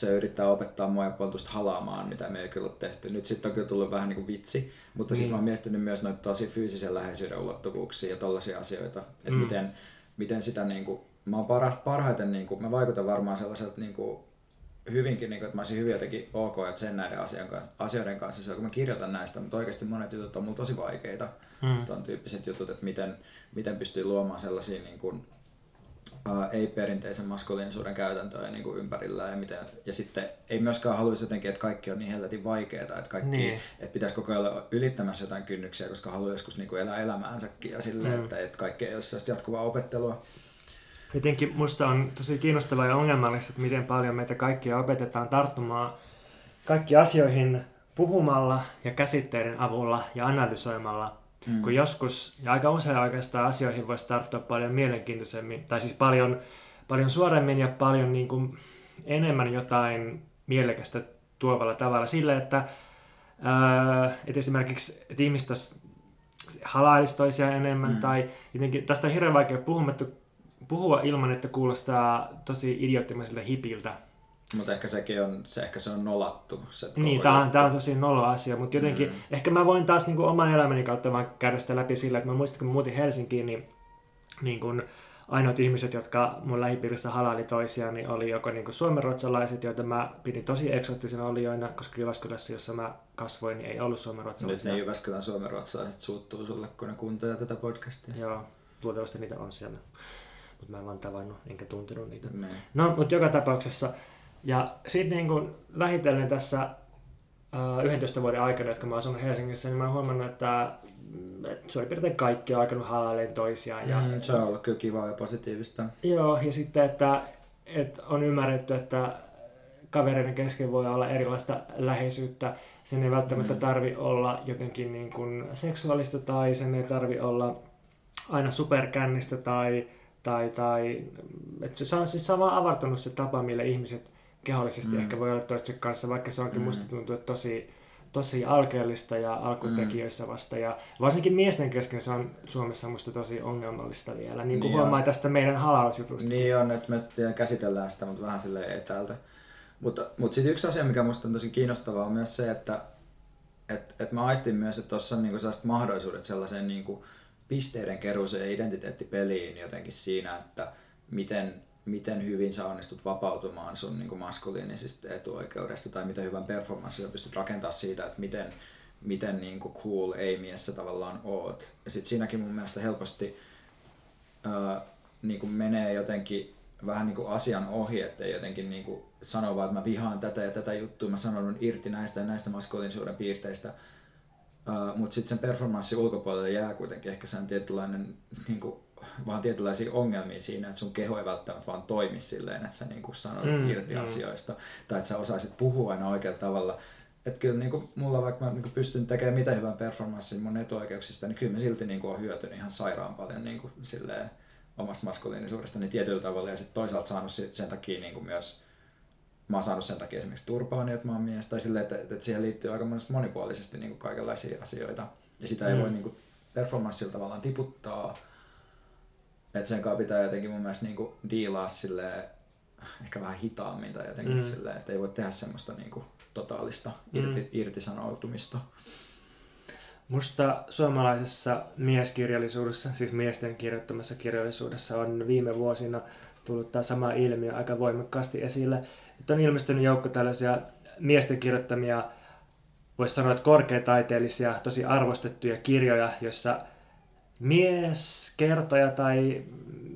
se yrittää opettaa mua ja poltusta halaamaan, mitä me ei kyllä ole tehty. Nyt sitten on kyllä tullut vähän niin kuin vitsi, mutta niin. sitten mä oon miettinyt myös noita tosi fyysisen läheisyyden ulottuvuuksia ja tollaisia asioita, että mm. miten, miten sitä niin kuin, mä oon parhaiten, niin kuin, mä vaikutan varmaan sellaiselta niin kuin, hyvinkin, niin kuin, että mä olisin hyvin jotenkin ok ja sen näiden asioiden kanssa, se on, kun mä kirjoitan näistä, mutta oikeasti monet jutut on mulla tosi vaikeita, mm. tuon tyyppiset jutut, että miten, miten pystyy luomaan sellaisia niin kuin, ei-perinteisen maskuliinisuuden käytäntöä niin kuin ympärillä ja, miten, ja sitten ei myöskään haluaisi jotenkin, että kaikki on niin helvetin vaikeaa, että, kaikki, Niin. että pitäisi koko ajan olla ylittämässä jotain kynnyksiä, koska haluaa joskus niin kuin elää elämäänsäkin ja silleen, Mm. että, että kaikki ei ole jatkuvaa opettelua. Jotenkin musta on tosi kiinnostavaa ja ongelmallista, että miten paljon meitä kaikkia opetetaan tarttumaan kaikki asioihin puhumalla ja käsitteiden avulla ja analysoimalla. Mm. Kun joskus, ja aika usein oikeastaan asioihin voisi tarttua paljon mielenkiintoisemmin, tai siis paljon, paljon suoremmin ja paljon niin kuin enemmän jotain mielekästä tuovalla tavalla. Sillä, että, ää, että esimerkiksi että ihmiset halailisi toisiaan enemmän, mm. tai jotenkin, tästä on hirveän vaikea puhumatta, puhua ilman, että kuulostaa tosi idioottimaiselta hipiltä. Mutta ehkä sekin on, se, ehkä se on nolattu. Se Niin, tämä on, on tosi nolo asia, mutta jotenkin, mm. ehkä mä voin taas niin kuin, oman elämäni kautta vaan käydä sitä läpi sillä, että mä muistan, kun mä muutin Helsinkiin, niin, niin kuin, ainoat ihmiset, jotka mun lähipiirissä halaili toisiaan, niin oli joko niin suomenruotsalaiset, joita mä pidin tosi eksoottisina olijoina, koska Jyväskylässä, jossa mä kasvoin, niin ei ollut Nyt suomenruotsalaisia. ne Jyväskylän suomenruotsalaiset suuttuu sulle, kun ne kuuntelee tätä podcastia. Joo, luultavasti niitä on siellä. Mutta mä en vaan tavannut enkä tuntenut niitä. Niin. No, mutta joka tapauksessa. Ja sitten niin kun vähitellen tässä uh, 11 vuoden aikana, jotka mä oon asunut Helsingissä, niin mä oon huomannut, että, että suurin piirtein kaikki on alkanut halailemaan toisiaan. Ja, Mm, se on ollut kyllä kivaa ja positiivista. Joo, ja sitten, että, että on ymmärretty, että kavereiden kesken voi olla erilaista läheisyyttä. Sen ei välttämättä Mm. tarvi olla jotenkin niin kuin seksuaalista tai sen ei tarvi olla aina superkännistä tai, tai, tai että se on siis sama avartunut se tapa, millä ihmiset kehollisesti Mm. ehkä voi olla toistensa kanssa, vaikka se onkin Mm. musta tuntuu, että tosi, tosi alkeellista ja alkutekijöissä vasta. Ja varsinkin miesten kesken se on Suomessa musta tosi ongelmallista vielä. Niin kuin Niin huomaa on. tästä meidän halausjutusta. Niin on, että me käsitellään sitä, mutta vähän silleen etäältä. Mutta, mutta sitten yksi asia, mikä musta on tosi kiinnostavaa, on myös se, että et, et mä aistin myös, että tuossa on niinku sellaiset mahdollisuudet sellaiseen niinku pisteiden keruuseen ja identiteettipeliin jotenkin siinä, että miten, miten hyvin sä onnistut vapautumaan sun niinku maskuliinisista etuoikeudesta tai miten hyvän performanssin sä pystyt rakentamaan siitä, että miten, miten niinku cool ei-mies sä tavallaan oot. Ja sitten siinäkin mun mielestä helposti ää, niin kuin menee jotenkin vähän niin kuin asian ohi, ettei jotenkin niin kuin sano vaan, että mä vihaan tätä ja tätä juttua, mä sanon irti näistä ja näistä maskuliinisuuden piirteistä. Uh, mutta sitten sen performanssin ulkopuolelle jää kuitenkin ehkä sen tietynlainen, niin kuin, vaan tietynlaisia ongelmia siinä, että sun keho ei välttämättä vaan toimi silleen, että sä niin kuin sanot Mm, irti mm. asioista, tai että sä osaisit puhua aina oikealla tavalla. Että kyllä niin kuin, mulla vaikka mä niin kuin pystyn tekemään mitä hyvän performanssin mun etuoikeuksista, niin kyllä mä silti niin kuin, on hyötynyt ihan sairaan paljon niin kuin, silleen, omasta maskuliinisuudesta niin tietyllä tavalla ja sitten toisaalta saanut sit sen takia niin kuin myös mä oon saanut sen takia esimerkiksi turpaa niin, että mä oon mies, tai silleen, että, että siihen liittyy aika monipuolisesti niin kuin kaikenlaisia asioita, ja sitä ei Mm. voi niin kuin performanssilla tavallaan tiputtaa, että sen kanssa pitää jotenkin mun mielestä niin kuin diilaa silleen, ehkä vähän hitaammin tai jotenkin Mm. mm. silleen, että ei voi tehdä semmoista niin kuin totaalista Mm. irti, irtisanoutumista. Musta suomalaisessa mieskirjallisuudessa, siis miesten kirjoittamassa kirjallisuudessa on viime vuosina tullut tämä sama ilmiö aika voimakkaasti esille. Että on ilmestynyt joukko tällaisia miesten kirjoittamia, voisi sanoa, että korkeataiteellisia, tosi arvostettuja kirjoja, joissa mieskertoja tai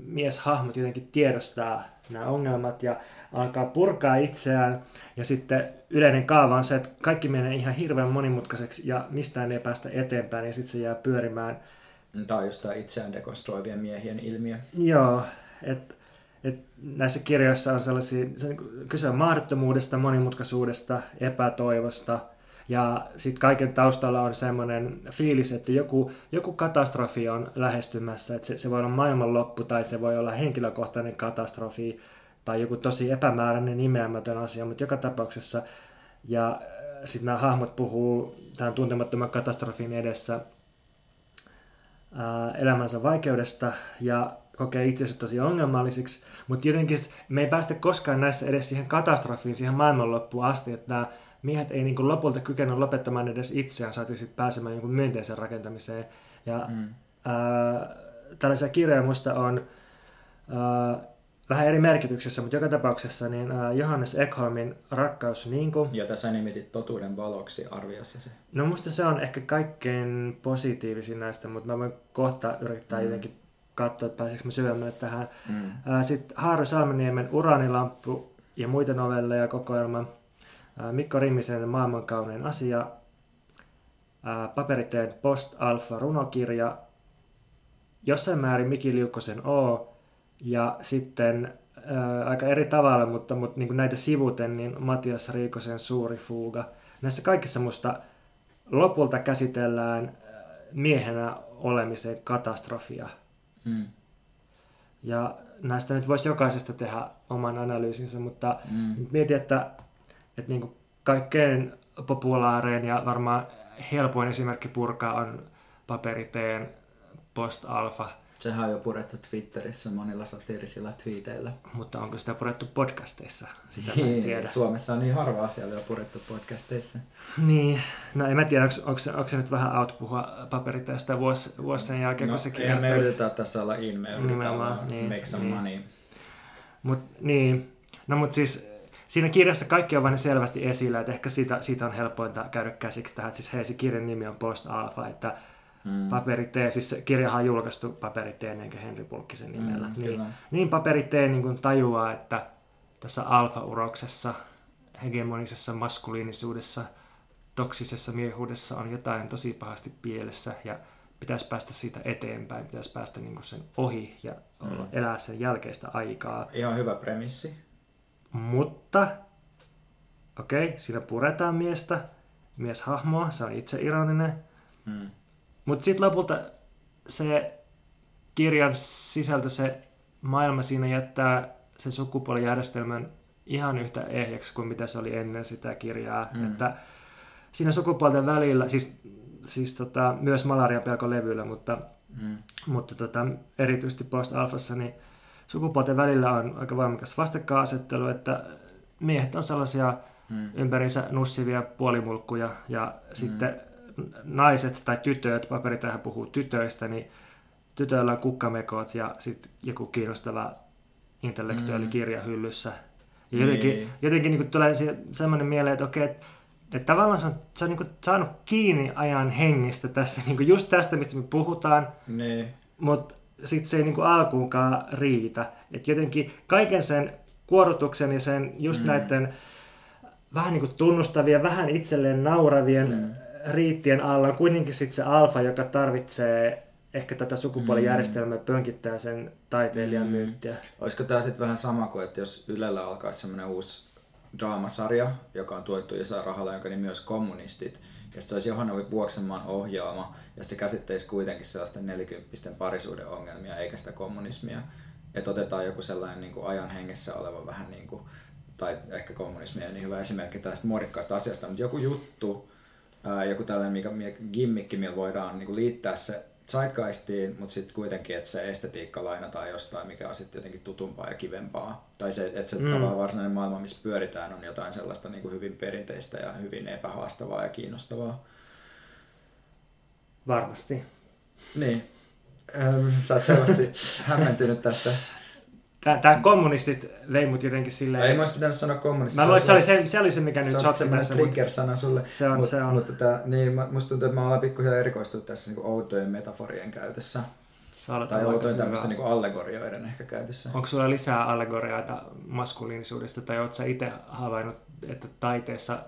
mieshahmot jotenkin tiedostaa nämä ongelmat ja alkaa purkaa itseään. Ja sitten yleinen kaava on se, että kaikki menee ihan hirveän monimutkaiseksi ja mistään ei päästä eteenpäin ja sitten se jää pyörimään. Tämä on just tämä itseään dekonstroivien miehien ilmiö. Joo, että et näissä kirjoissa on sellaisia, se kyse on mahdottomuudesta, monimutkaisuudesta, epätoivosta ja sitten kaiken taustalla on semmoinen fiilis, että joku, joku katastrofi on lähestymässä, että se, se voi olla maailmanloppu tai se voi olla henkilökohtainen katastrofi tai joku tosi epämääräinen nimeämätön asia, mutta joka tapauksessa ja sitten nämä hahmot puhuu tämän tuntemattoman katastrofin edessä ää, elämänsä vaikeudesta ja kokee itsensä tosi ongelmallisiksi, mutta jotenkin me ei päästä koskaan näissä edes siihen katastrofiin, siihen maailmanloppuun asti, että nämä miehet ei niin kuin lopulta kykene lopettamaan edes itseään, saati sitten pääsemään niin myönteisen rakentamiseen. Ja Mm. ää, tällaisia kirjoja musta on ää, vähän eri merkityksessä, mutta joka tapauksessa niin ää, Johannes Ekholmin Rakkaus niin kuin, Jota sä nimitit totuuden valoksi arviossasi. No musta se on ehkä kaikkein positiivisin näistä, mutta mä voin kohta yrittää mm. Jotenkin katsoa, että pääseekö mä syvemmälle tähän. Mm. Sitten Haaro Salmeniemen Uraanilamppu ja muita novelleja kokoelma. Mikko Rimmisen Maailmankaunein asia. Paperiteen Post Alpha runokirja. Jossain määrin Miki Liukkosen O. Ja sitten ää, aika eri tavalla, mutta, mutta niin näitä sivuten, niin Matias Riikosen Suuri fuuga. Näissä kaikissa musta lopulta käsitellään ää, miehenä olemisen katastrofia. Mm. Ja näistä nyt voisi jokaisesta tehdä oman analyysinsä, mutta Mm. mietin, että, että niin kuin kaikkein populaarein ja varmaan helpoin esimerkki purkaa on paperiteen post-alfa, Sehän on jo purettu Twitterissä monilla satiirisilla twiiteillä. mutta onko sitä purettu podcasteissa? Sitä mä en tiedä. Suomessa on niin harva asia vielä purettu podcasteissa. Niin, no en mä tiedä, onko, onko, se, onko se nyt vähän out puhua paperiteesta vuosi, vuosi sen jälkeen, No, kun se eihän me yritetään tässä olla in, me yritetään niin, make some niin. money. Mut, niin, no mutta siis siinä kirjassa kaikki on vain selvästi esillä, että ehkä siitä, siitä on helpointa käydä käsiksi tähän, että siis hei, se kirjan nimi on Post Alpha, että Mm. paperitee, siis se kirjahan on julkaistu paperiteen eikä Henri Pulkkisen nimellä. Mm, niin, niin paperitee niin kuin tajuaa, että tässä alfa-uroksessa, hegemonisessa maskuliinisuudessa, toksisessa miehuudessa on jotain tosi pahasti pielessä ja pitäisi päästä siitä eteenpäin, pitäisi päästä niin kuin sen ohi ja Mm. elää sen jälkeistä aikaa. Ihan hyvä premissi. Mutta, okei, okay, siinä puretaan miestä, mieshahmoa, se on itse ironinen, Mm. mutta sitten lopulta se kirjan sisältö, se maailma siinä jättää sen sukupuolijärjestelmän ihan yhtä ehjäksi kuin mitä se oli ennen sitä kirjaa. Mm. Että siinä sukupuolten välillä, siis, siis tota, myös malarian pelkolevyllä, mutta, Mm. mutta tota, erityisesti post-alfassa, niin sukupuolten välillä on aika voimakas vastakkainasettelu, että miehet on sellaisia Mm. ympärinsä nussivia puolimulkkuja ja mm. sitten naiset tai tytöt, paperitähän puhuu tytöistä, niin tytöillä on kukkamekot ja sitten joku kiinnostava intellektuaali Mm. kirja hyllyssä. Ja jotenkin, Niin. jotenkin niin tulee se- semmoinen mieleen, että okei, että, että tavallaan se on, se on niin saanut kiinni ajan hengistä tässä, niin just tästä, mistä me puhutaan, Niin. mutta sitten se ei niinku alkuunkaan riitä. Et jotenkin kaiken sen kuorutuksen ja sen just Mm. mm. näiden vähän niinku tunnustavien, vähän itselleen nauravien Mm. mm. riittien alla on kuitenkin sitten se alfa, joka tarvitsee ehkä tätä sukupuolijärjestelmää pönkittää sen taiteilijan Mm. mm. myyttiä. Olisiko tämä sitten vähän sama kuin, että jos Ylellä alkaisi semmoinen uusi draamasarja, joka on tuettu isolla rahalla, jonka nimi olisi Kommunistit, ja se olisi Johanna Vuoksenmaan ohjaama, ja se käsitteisi kuitenkin sellaisten nelikymppisten parisuuden ongelmia, eikä sitä kommunismia. Että otetaan joku sellainen niin kuin ajan hengessä oleva vähän niin kuin, tai ehkä kommunismi ei niin hyvä esimerkki tästä muodikkaasta asiasta, mutta joku juttu, ää, joku tällainen mikä, mikä gimmikki, millä voidaan niin kuin liittää se zeitgeistiin, mutta sitten kuitenkin, että se estetiikka lainataan jostain, mikä on sitten jotenkin tutumpaa ja kivempaa. Tai se, että se mm. Tavallaan varsinainen maailma, missä pyöritään, on jotain sellaista niin kuin hyvin perinteistä ja hyvin epähaastavaa ja kiinnostavaa. Varmasti. Niin. Sä oot selvästi [laughs] hämmentynyt tästä. Tämä kommunistit vei mut jotenkin silleen... Ei mä olisi pitänyt sanoa kommunistista. Mä luulen, että se oli se, se, oli se mikä nyt se on sotki semmoinen tässä. mut trigger-sana sulle. Se on, Mut, se on. Mutta tää, niin, musta tuntuu, että mä olen pikkuhiljaa erikoistunut tässä niin outojen metaforien käytössä. Sä Tai outojen tämmöistä niin allegorioiden ehkä käytössä. Onko sulla lisää allegorioita maskuliinisuudesta, tai oletko sä itse havainnut, että taiteessa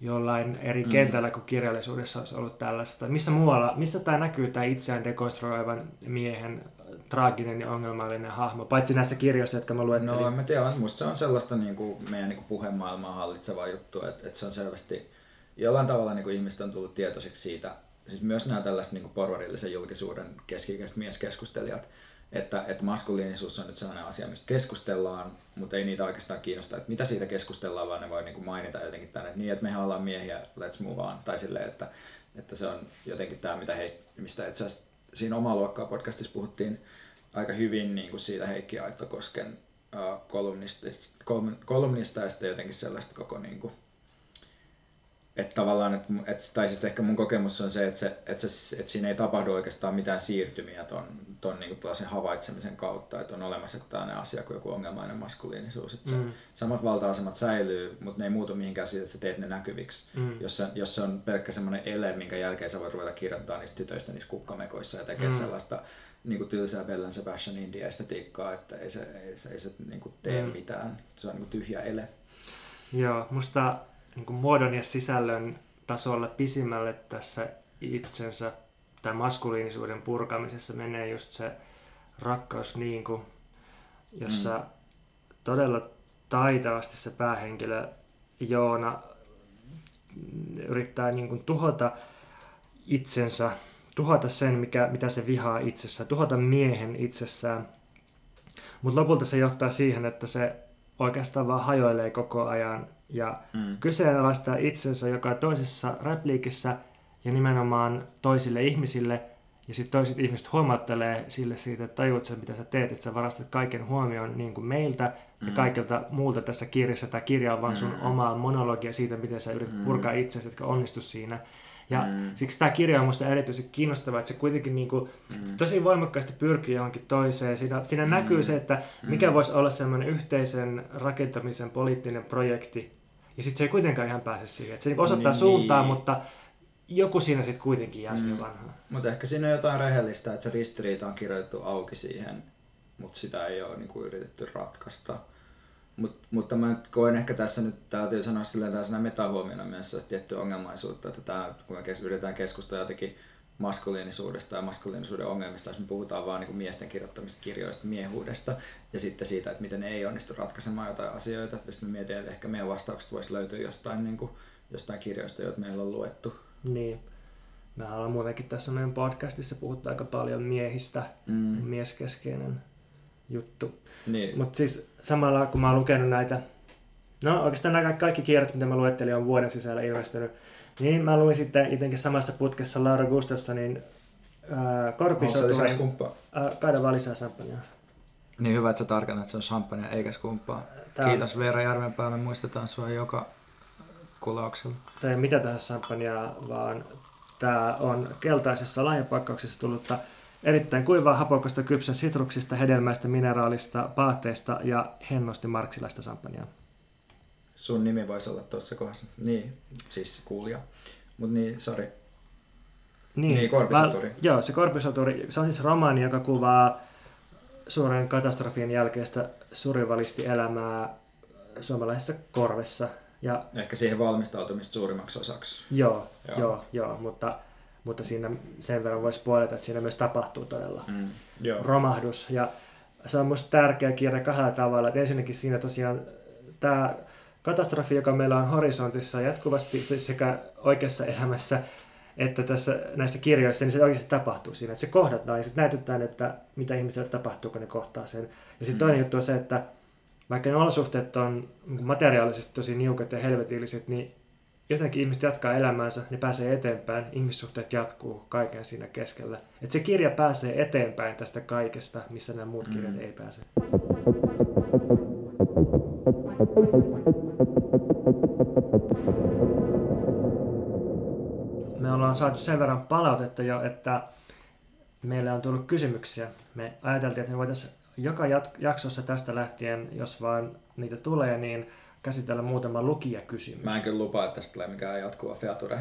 jollain eri Mm. kentällä kuin kirjallisuudessa olisi ollut tällaista? Missä muualla, missä tämä näkyy, tämä itseään dekonstruoivan miehen traaginen ja ongelmallinen hahmo, paitsi näissä kirjoissa, jotka mä luettelin? No en mä tiedä, musta se on sellaista niin kuin meidän niin puhemaailmaa hallitsevaa juttua, että, että se on selvästi jollain tavalla niin kuin ihmiset on tullut tietoiseksi siitä, siis myös nämä tällaiset niin kuin porvarillisen julkisuuden keski-ikäiset mieskeskustelijat, että, että maskuliinisuus on nyt sellainen asia, mistä keskustellaan, mutta ei niitä oikeastaan kiinnosta, että mitä siitä keskustellaan, vaan ne voi niin kuin mainita jotenkin tänne, että niin, että mehän ollaan miehiä, let's move on, tai silleen, että, että se on jotenkin tämä, mitä hei, mistä itse asiassa siinä omaa luokkaa podcastissa puhuttiin aika hyvin niin kuin siitä Heikki Aittokosken kolumnista, kolum- kolumnista ja sitten jotenkin sellaista koko niin kuin, että tavallaan, että, että, tai siis ehkä mun kokemus on se, että, se, että, se, että siinä ei tapahdu oikeastaan mitään siirtymiä ton, ton niin kuin havaitsemisen kautta, että on olemassa tällainen asia kuin joku ongelmainen maskuliinisuus. Että se, mm. Samat valta-asemat säilyy, mutta ne ei muutu mihinkään siitä, että sä teet ne näkyviksi. Mm. Jos, se, jos se on pelkkä semmoinen ele, minkä jälkeen sä voit ruveta kirjoittaa niistä tytöistä niissä kukkamekoissa ja tekee mm. sellaista niin kuin tylsää Bellen Sebastian India-estetiikkaa, että ei se, ei se, ei se niin kuin tee mm. mitään. Se on niin kuin tyhjä ele. Joo, musta niin kuin muodon ja sisällön tasolla pisimmälle tässä itsensä tai maskuliinisuuden purkamisessa menee just se rakkaus niin kuin, jossa mm. todella taitavasti se päähenkilö Joona yrittää niin kuin tuhota itsensä, tuhota sen, mikä, mitä se vihaa itsessään, tuhota miehen itsessään. Mutta lopulta se johtaa siihen, että se oikeastaan vaan hajoilee koko ajan ja mm. kyseenalaistaa itsensä joka toisessa repliikissä ja nimenomaan toisille ihmisille. Ja sitten toiset ihmiset huomauttelee sille siitä, että tajuut sen, mitä sä teet, että sä varastat kaiken huomioon niin kuin meiltä mm. ja kaikilta muulta tässä kirjassa. Tämä kirja on vaan sun mm. omaa monologia siitä, miten sä yrität mm. purkaa itsesi, jotka onnistu siinä. Ja mm. siksi tämä kirja on minusta erityisen kiinnostava, että se kuitenkin niin kuin, mm. tosi voimakkaasti pyrkii johonkin toiseen. Siinä, siinä mm. näkyy se, että mikä mm. voisi olla semmoinen yhteisen rakentamisen poliittinen projekti, ja sitten se ei kuitenkaan ihan pääse siihen. Et se niinku osoittaa niin, suuntaa, niin. mutta joku siinä sitten kuitenkin jää mm. vanhaan. Mutta ehkä siinä on jotain rehellistä, että se ristiriita on kirjoitettu auki siihen, mutta sitä ei ole niinku yritetty ratkaista. Mut, mutta mä koen ehkä tässä nyt, täytyy sanoa silleen tällaisena metahuomiona myös tiettyä ongelmaisuutta, että tää, kun me kes, yritetään keskustella jotenkin maskuliinisuudesta ja maskuliinisuuden ongelmista, jos me puhutaan vaan niin miesten kirjoittamista kirjoista, miehuudesta ja sitten siitä, että miten ei onnistu ratkaisemaan jotain asioita. Ja sitten mietin, että ehkä meidän vastaukset voisi löytyä jostain, niin kuin, jostain kirjoista, joita meillä on luettu. Niin. Me ollaan muutenkin tässä meidän podcastissa puhuttu aika paljon miehistä, mm. mieskeskeinen juttu. Niin. Mutta siis samalla kun mä oon lukenut näitä, no oikeastaan nämä kaikki kirjat, mitä mä luettelin, on vuoden sisällä ilmestynyt niin, mä luin sitten jotenkin samassa putkessa Laura Gustafssonin äh, korpisoturin. Äh, kaida vaan lisää. Niin hyvä, että sä tarkennat, että se on champagnea eikä skumppaa. Tää Kiitos on... Veera Järvenpää, me muistetaan sua joka kulauksella. Ei mitä tahansa champagnea, vaan tämä on keltaisessa lahjapakkauksessa tullutta erittäin kuivaa hapokasta kypsä sitruksista, hedelmäistä, mineraalista, paatteista ja hennosti marksilaista champagnea sun nimi voisi olla tuossa kohdassa. Niin, siis kuulija. Mutta niin, sori. Niin, niin Korpisoturi. Val, joo, se Korpisoturi, se on siis romaani, joka kuvaa suuren katastrofin jälkeistä surivalisti elämää suomalaisessa korvessa. Ja, Ehkä siihen valmistautumista suurimmaksi osaksi. Joo, joo, joo, joo mutta, mutta siinä sen verran voisi puoleta, että siinä myös tapahtuu todella mm, joo. romahdus. Ja se on minusta tärkeä kirja kahdella tavalla. Että ensinnäkin siinä tosiaan tämä katastrofi, joka meillä on horisontissa jatkuvasti sekä oikeassa elämässä että tässä näissä kirjoissa, niin se oikeasti tapahtuu siinä, että se kohdataan ja sitten näytetään, että mitä ihmisille tapahtuu, kun ne kohtaa sen. Ja sitten mm. toinen juttu on se, että vaikka ne olosuhteet on materiaalisesti tosi niukat ja helvetilliset, niin jotenkin ihmiset jatkaa elämäänsä, ne pääsee eteenpäin, ihmissuhteet jatkuu kaiken siinä keskellä. Että se kirja pääsee eteenpäin tästä kaikesta, missä nämä muut kirjat mm. ei pääse. Me ollaan saatu sen verran palautetta jo, että meille on tullut kysymyksiä. Me ajateltiin, että me voitaisiin joka jaksossa tästä lähtien, jos vaan niitä tulee, niin käsitellä muutama lukijakysymys. Mä en kyllä lupaa, että tästä tulee mikään jatkuva feature.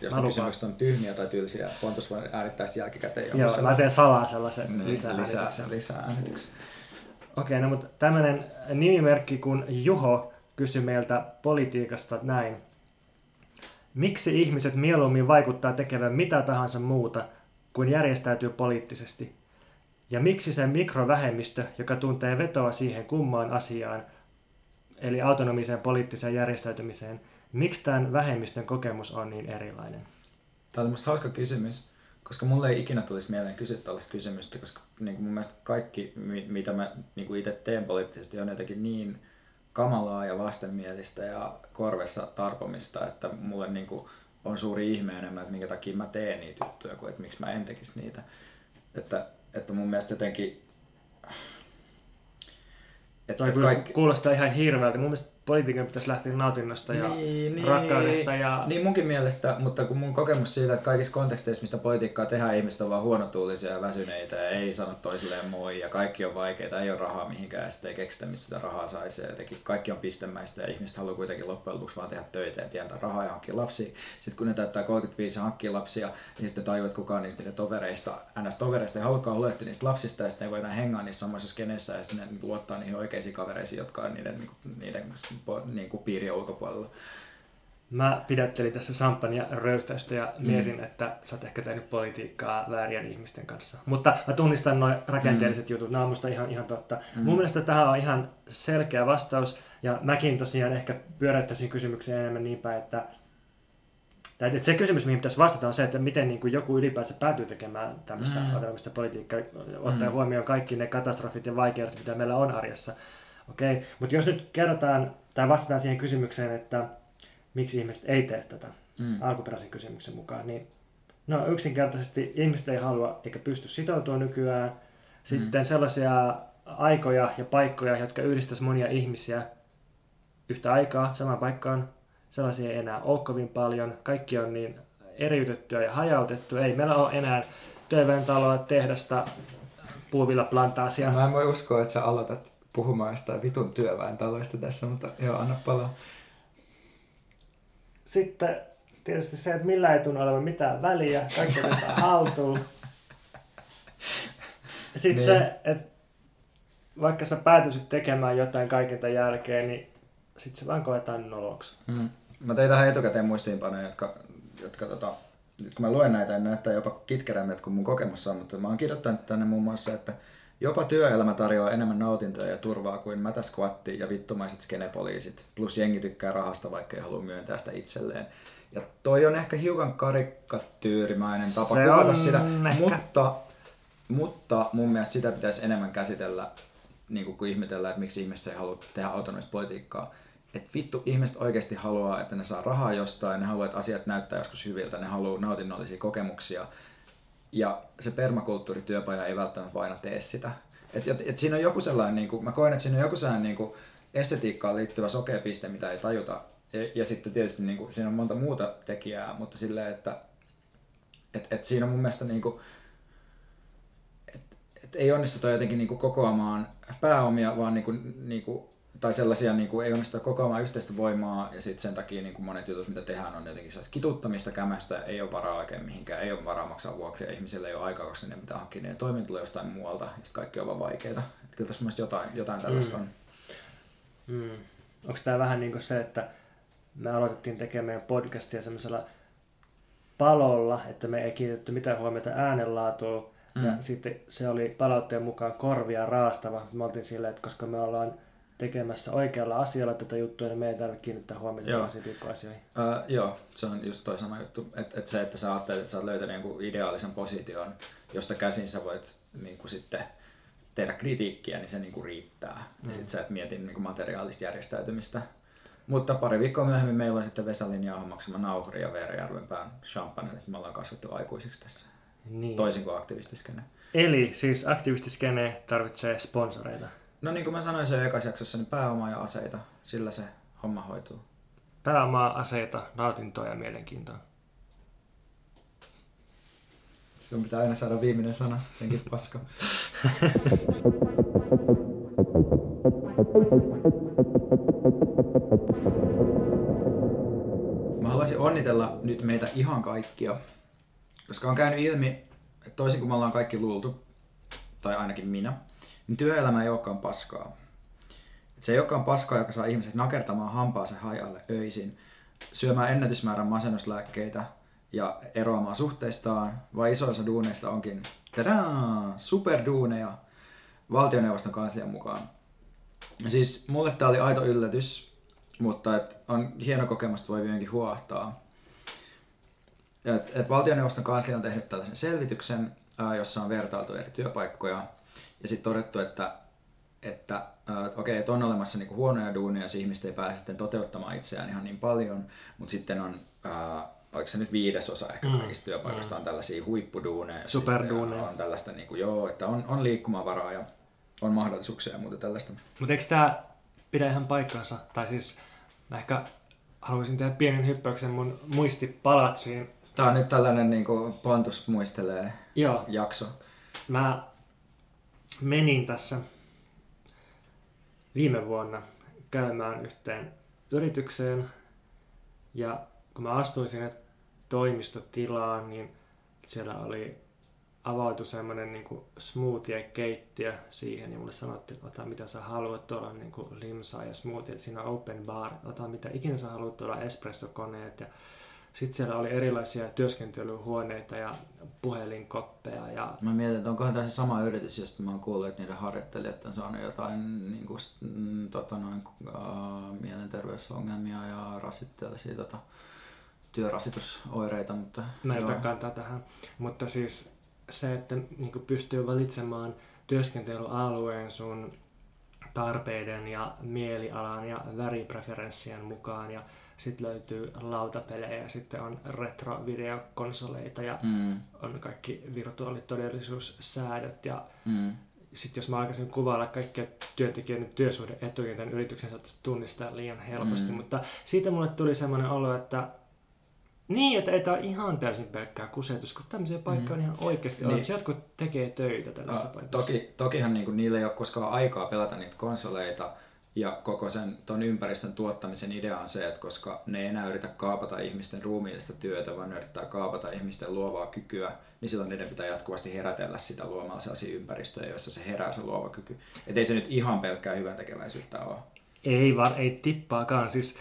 Jos ne kysymykset on tyhmiä tai tylsiä, Pontus voi äänittää jälkikäteen. Joo, mä teen salaa sellaisen niin, lisää, lisää, lisää äänityksen. Okei, no mutta tämmöinen nimimerkki kuin Juho kysyi meiltä politiikasta näin. Miksi ihmiset mieluummin vaikuttaa tekevän mitä tahansa muuta kuin järjestäytyy poliittisesti? Ja miksi se mikrovähemmistö, joka tuntee vetoa siihen kummaan asiaan, eli autonomiseen poliittiseen järjestäytymiseen, miksi tämän vähemmistön kokemus on niin erilainen? Tämä on hauska kysymys, koska mulle ei ikinä tulisi mieleen kysyä tällaista kysymystä, koska niin kuin mun mielestä kaikki, mitä mä niin kuin itse teen poliittisesti, on jotenkin niin kamalaa ja vastenmielistä ja korvessa tarpomista, että mulle niin kuin on suuri ihme enemmän, että minkä takia mä teen niitä juttuja, kuin että miksi mä en tekisi niitä. Että, että mun mielestä jotenkin... Että Toi kaikki... kuulostaa ihan hirveältä. Mun mielestä politiikan pitäisi lähteä nautinnosta ja Niin, niin. rakkaudesta. Ja... Niin munkin mielestä, mutta kun mun kokemus siitä, että kaikissa konteksteissa, mistä politiikkaa tehdään, ihmiset on vaan huonotuulisia ja väsyneitä ja ei sano toisilleen moi ja kaikki on vaikeita, ei ole rahaa mihinkään ja sitten ei keksitä, missä sitä rahaa saisi ja jotenkin kaikki on pistemäistä ja ihmiset haluaa kuitenkin loppujen lopuksi vaan tehdä töitä ja tientää rahaa ja hankkia lapsia. Sitten kun ne täyttää 35 ja hankkii lapsia, niin sitten tajuu, että kukaan niistä niiden tovereista, ns. tovereista ei halukaan huolehtia niistä lapsista ja sitten ne ei voi enää hengaa niissä samassa skenessä ja sitten ne luottaa niihin oikeisiin kavereisiin, jotka on niiden, niinku, niiden niinku, piirien ulkopuolella. Mä pidättelin tässä sampania röyhtäystä ja mm. mietin, että sä oot ehkä tehnyt politiikkaa väärien ihmisten kanssa. Mutta mä tunnistan noin rakenteelliset mm. jutut, nämä on musta ihan, ihan totta. Mm. Mun mielestä tähän on ihan selkeä vastaus, ja mäkin tosiaan ehkä pyöräyttäisin kysymyksen enemmän niin päin, että tai että se kysymys, mihin pitäisi vastata, on se, että miten niin kuin joku ylipäänsä päätyy tekemään tämmöistä mm. politiikkaa, ottaen mm. huomioon kaikki ne katastrofit ja vaikeudet, mitä meillä on arjessa. Okei, okay. mutta jos nyt kerrotaan tai vastataan siihen kysymykseen, että miksi ihmiset ei tee tätä mm. alkuperäisen kysymyksen mukaan, niin no yksinkertaisesti ihmiset ei halua eikä pysty sitoutua nykyään. Sitten mm. sellaisia aikoja ja paikkoja, jotka yhdistäisivät monia ihmisiä yhtä aikaa samaan paikkaan, sellaisia ei enää ole kovin paljon. Kaikki on niin eriytettyä ja hajautettu. Ei meillä ole enää taloa, tehdasta, puuvillaplantasia. Mä en voi uskoa, että sä aloitat puhumaan jostain vitun taloista tässä, mutta joo, anna palaa. Sitten tietysti se, että millä ei tunnu olevan mitään väliä, kaikki otetaan [laughs] haltuun. Sitten niin. se, että vaikka sä päätyisit tekemään jotain kaiken tämän jälkeen, niin sitten se vaan koetaan noloksi. Mm. Mä tein tähän etukäteen muistiinpanoja, jotka, jotka tota, nyt kun mä luen näitä, niin näyttää jopa kitkerämmät kuin mun kokemus on, mutta mä oon kirjoittanut tänne muun muassa, että Jopa työelämä tarjoaa enemmän nautintoja ja turvaa kuin mätäskvatti ja vittumaiset skenepoliisit. Plus jengi tykkää rahasta, vaikka ei halua myöntää sitä itselleen. Ja toi on ehkä hiukan karikatyyrimäinen tapa Se kuvata sitä, ehkä. mutta, mutta mun mielestä sitä pitäisi enemmän käsitellä, niin kuin kun ihmetellään, että miksi ihmiset ei halua tehdä autonomista politiikkaa. Että vittu, ihmiset oikeasti haluaa, että ne saa rahaa jostain, ne haluaa, että asiat näyttää joskus hyviltä, ne haluaa nautinnollisia kokemuksia ja se permakulttuurityöpaja ei välttämättä aina tee sitä. Et, et, et siinä on joku sellainen, niin kuin, mä koen, että siinä on joku sellainen niin kuin estetiikkaan liittyvä sokea piste, mitä ei tajuta. Ja, ja sitten tietysti niin kuin, siinä on monta muuta tekijää, mutta silleen, että et, et siinä on mun mielestä niin kuin, et, et ei onnistuta jotenkin niin kuin kokoamaan pääomia, vaan niin kuin, niin kuin tai sellaisia niin kuin ei onnistu kokoamaan yhteistä voimaa ja sitten sen takia niin kuin monet jutut, mitä tehdään, on jotenkin sellaista kituttamista, kämästä, ei ole varaa oikein mihinkään, ei ole varaa maksaa vuokria, ihmisille ei ole aikaa, koska ne pitää hankkia niiden toimintulo jostain muualta ja sitten kaikki on vaan vaikeita. Että kyllä tässä mielestäni jotain, jotain tällaista mm. on. Mm. Onko tämä vähän niin kuin se, että me aloitettiin tekemään meidän podcastia semmoisella palolla, että me ei kiinnitetty mitään huomiota äänenlaatuun, mm. ja sitten se oli palautteen mukaan korvia raastava. Me oltiin silleen, että koska me ollaan tekemässä oikealla asialla tätä juttua, niin meidän tarvitse kiinnittää huomiota tällaisiin pikkuasioihin. Uh, joo, se on just toi sama juttu. Että et se, että sä ajattelet, että sä oot löytänyt jonkun ideaalisen position, josta käsin sä voit niin kuin sitten tehdä kritiikkiä, niin se niin kuin riittää. Mm. Ja sit sä et mieti niin kuin materiaalista järjestäytymistä. Mutta pari viikkoa myöhemmin meillä on sitten Vesalin jauhan maksama nauhuri ja Veerajärvenpään champagne, että me ollaan kasvettu aikuisiksi tässä. Niin. Toisin kuin aktivistiskene. Eli siis aktivistiskene tarvitsee sponsoreita. No niin kuin mä sanoin se ekassa jaksossa, niin pääomaa ja aseita, sillä se homma hoituu. Pääomaa, aseita, nautintoa ja mielenkiintoa. Sinun pitää aina saada viimeinen sana, jotenkin paska. Mä haluaisin onnitella nyt meitä ihan kaikkia, koska on käynyt ilmi, että toisin kuin me ollaan kaikki luultu, tai ainakin minä, niin työelämä ei olekaan paskaa. Et se ei olekaan paskaa, joka saa ihmiset nakertamaan hampaansa hajalle öisin, syömään ennätysmäärän masennuslääkkeitä ja eroamaan suhteistaan, vai isoissa duuneista onkin tadaa, superduuneja valtioneuvoston kanslian mukaan. Siis mulle tämä oli aito yllätys, mutta et on hieno kokemus, että voi vieläkin huohtaa. Et, et valtioneuvoston kanslia on tehnyt tällaisen selvityksen, jossa on vertailtu eri työpaikkoja ja sitten todettu, että, että äh, okei, okay, että on olemassa niinku huonoja duuneja, jos ihmiset ei pääse sitten toteuttamaan itseään ihan niin paljon, mutta sitten on, äh, oliko se nyt viidesosa ehkä mm. kaikista työpaikoista mm. on tällaisia huippuduuneja. Superduuneja. On tällaista, niin kuin, joo, että on, on liikkumavaraa ja on mahdollisuuksia ja muuta tällaista. Mutta eikö tämä pidä ihan paikkansa. Tai siis mä ehkä haluaisin tehdä pienen hyppäyksen mun muistipalatsiin. Tää on nyt tällainen niin kuin Pontus muistelee Joo, jakso. mä menin tässä viime vuonna käymään yhteen yritykseen. Ja kun mä astuin sinne toimistotilaan, niin siellä oli avautu semmoinen niin smoothie-keittiö siihen ja mulle sanottiin, että ota mitä sä haluat, tuolla on niin limsaa ja smoothie, siinä on open bar, ota mitä ikinä sä haluat, tuolla on espressokoneet ja sitten siellä oli erilaisia työskentelyhuoneita ja puhelinkoppeja ja Mä mietin, että onkohan tämä se sama yritys, josta mä oon kuullut, että niiden harjoittelijat on saanut jotain niin kuin, mm, tota, noin, äh, mielenterveysongelmia ja rasitteellisia tota, työrasitusoireita, mutta joo. ota kantaa tähän. Mutta siis se, että niin pystyy valitsemaan työskentelyalueen sun tarpeiden ja mielialan ja väripreferenssien mukaan ja sitten löytyy lautapelejä ja sitten on retrovideokonsoleita ja Mm, on kaikki virtuaalitodellisuussäädöt ja mm, sitten jos mä aikaisin kuvailla kaikkia työntekijöiden työsuhdeetuja, tämän yrityksen saattaisi tunnistaa liian helposti, Mm. mutta siitä mulle tuli semmoinen olo, että niin, että ei tämä ole ihan täysin pelkkää kusetus, kun tämmöisiä paikkoja on ihan oikeasti Niin. niin. Jotkut tekee töitä tällaisessa Ah, paikassa. toki, tokihan niin kuin, niillä ei ole koskaan aikaa pelata niitä konsoleita, ja koko sen ton ympäristön tuottamisen idea on se, että koska ne ei enää yritä kaapata ihmisten ruumiillista työtä, vaan ne yrittää kaapata ihmisten luovaa kykyä, niin silloin niiden pitää jatkuvasti herätellä sitä luomalla sellaisia ympäristöjä, joissa se herää se luova kyky. Et ei se nyt ihan pelkkää hyvän tekeväisyyttä ole. Ei vaan, ei tippaakaan. Siis,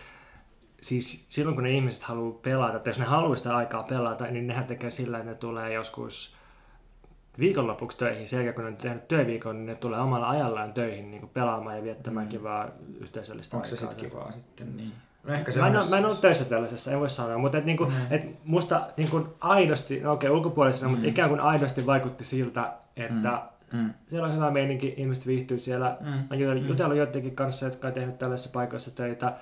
siis silloin kun ne ihmiset haluaa pelata, tai jos ne haluaa sitä aikaa pelata, niin nehän tekee sillä, että ne tulee joskus viikonlopuksi töihin. Sen jälkeen kun ne on tehnyt työviikon, niin ne tulee omalla ajallaan töihin niin kuin pelaamaan ja viettämään Mm. mm. kivaa yhteisöllistä Onko se sitten kivaa sitten? Niin. No ehkä se Mä en, ole, mä en ole töissä tällaisessa, en voi sanoa, mutta et niinku, Mm. et musta niinku aidosti, no okei ulkopuolisena, Mm. mutta ikään kuin aidosti vaikutti siltä, että Mm. siellä on hyvä meininki, ihmiset viihtyy siellä. Mm. Mä jutellut, Mm. joidenkin kanssa, jotka on tehnyt tällaisissa paikoissa töitä,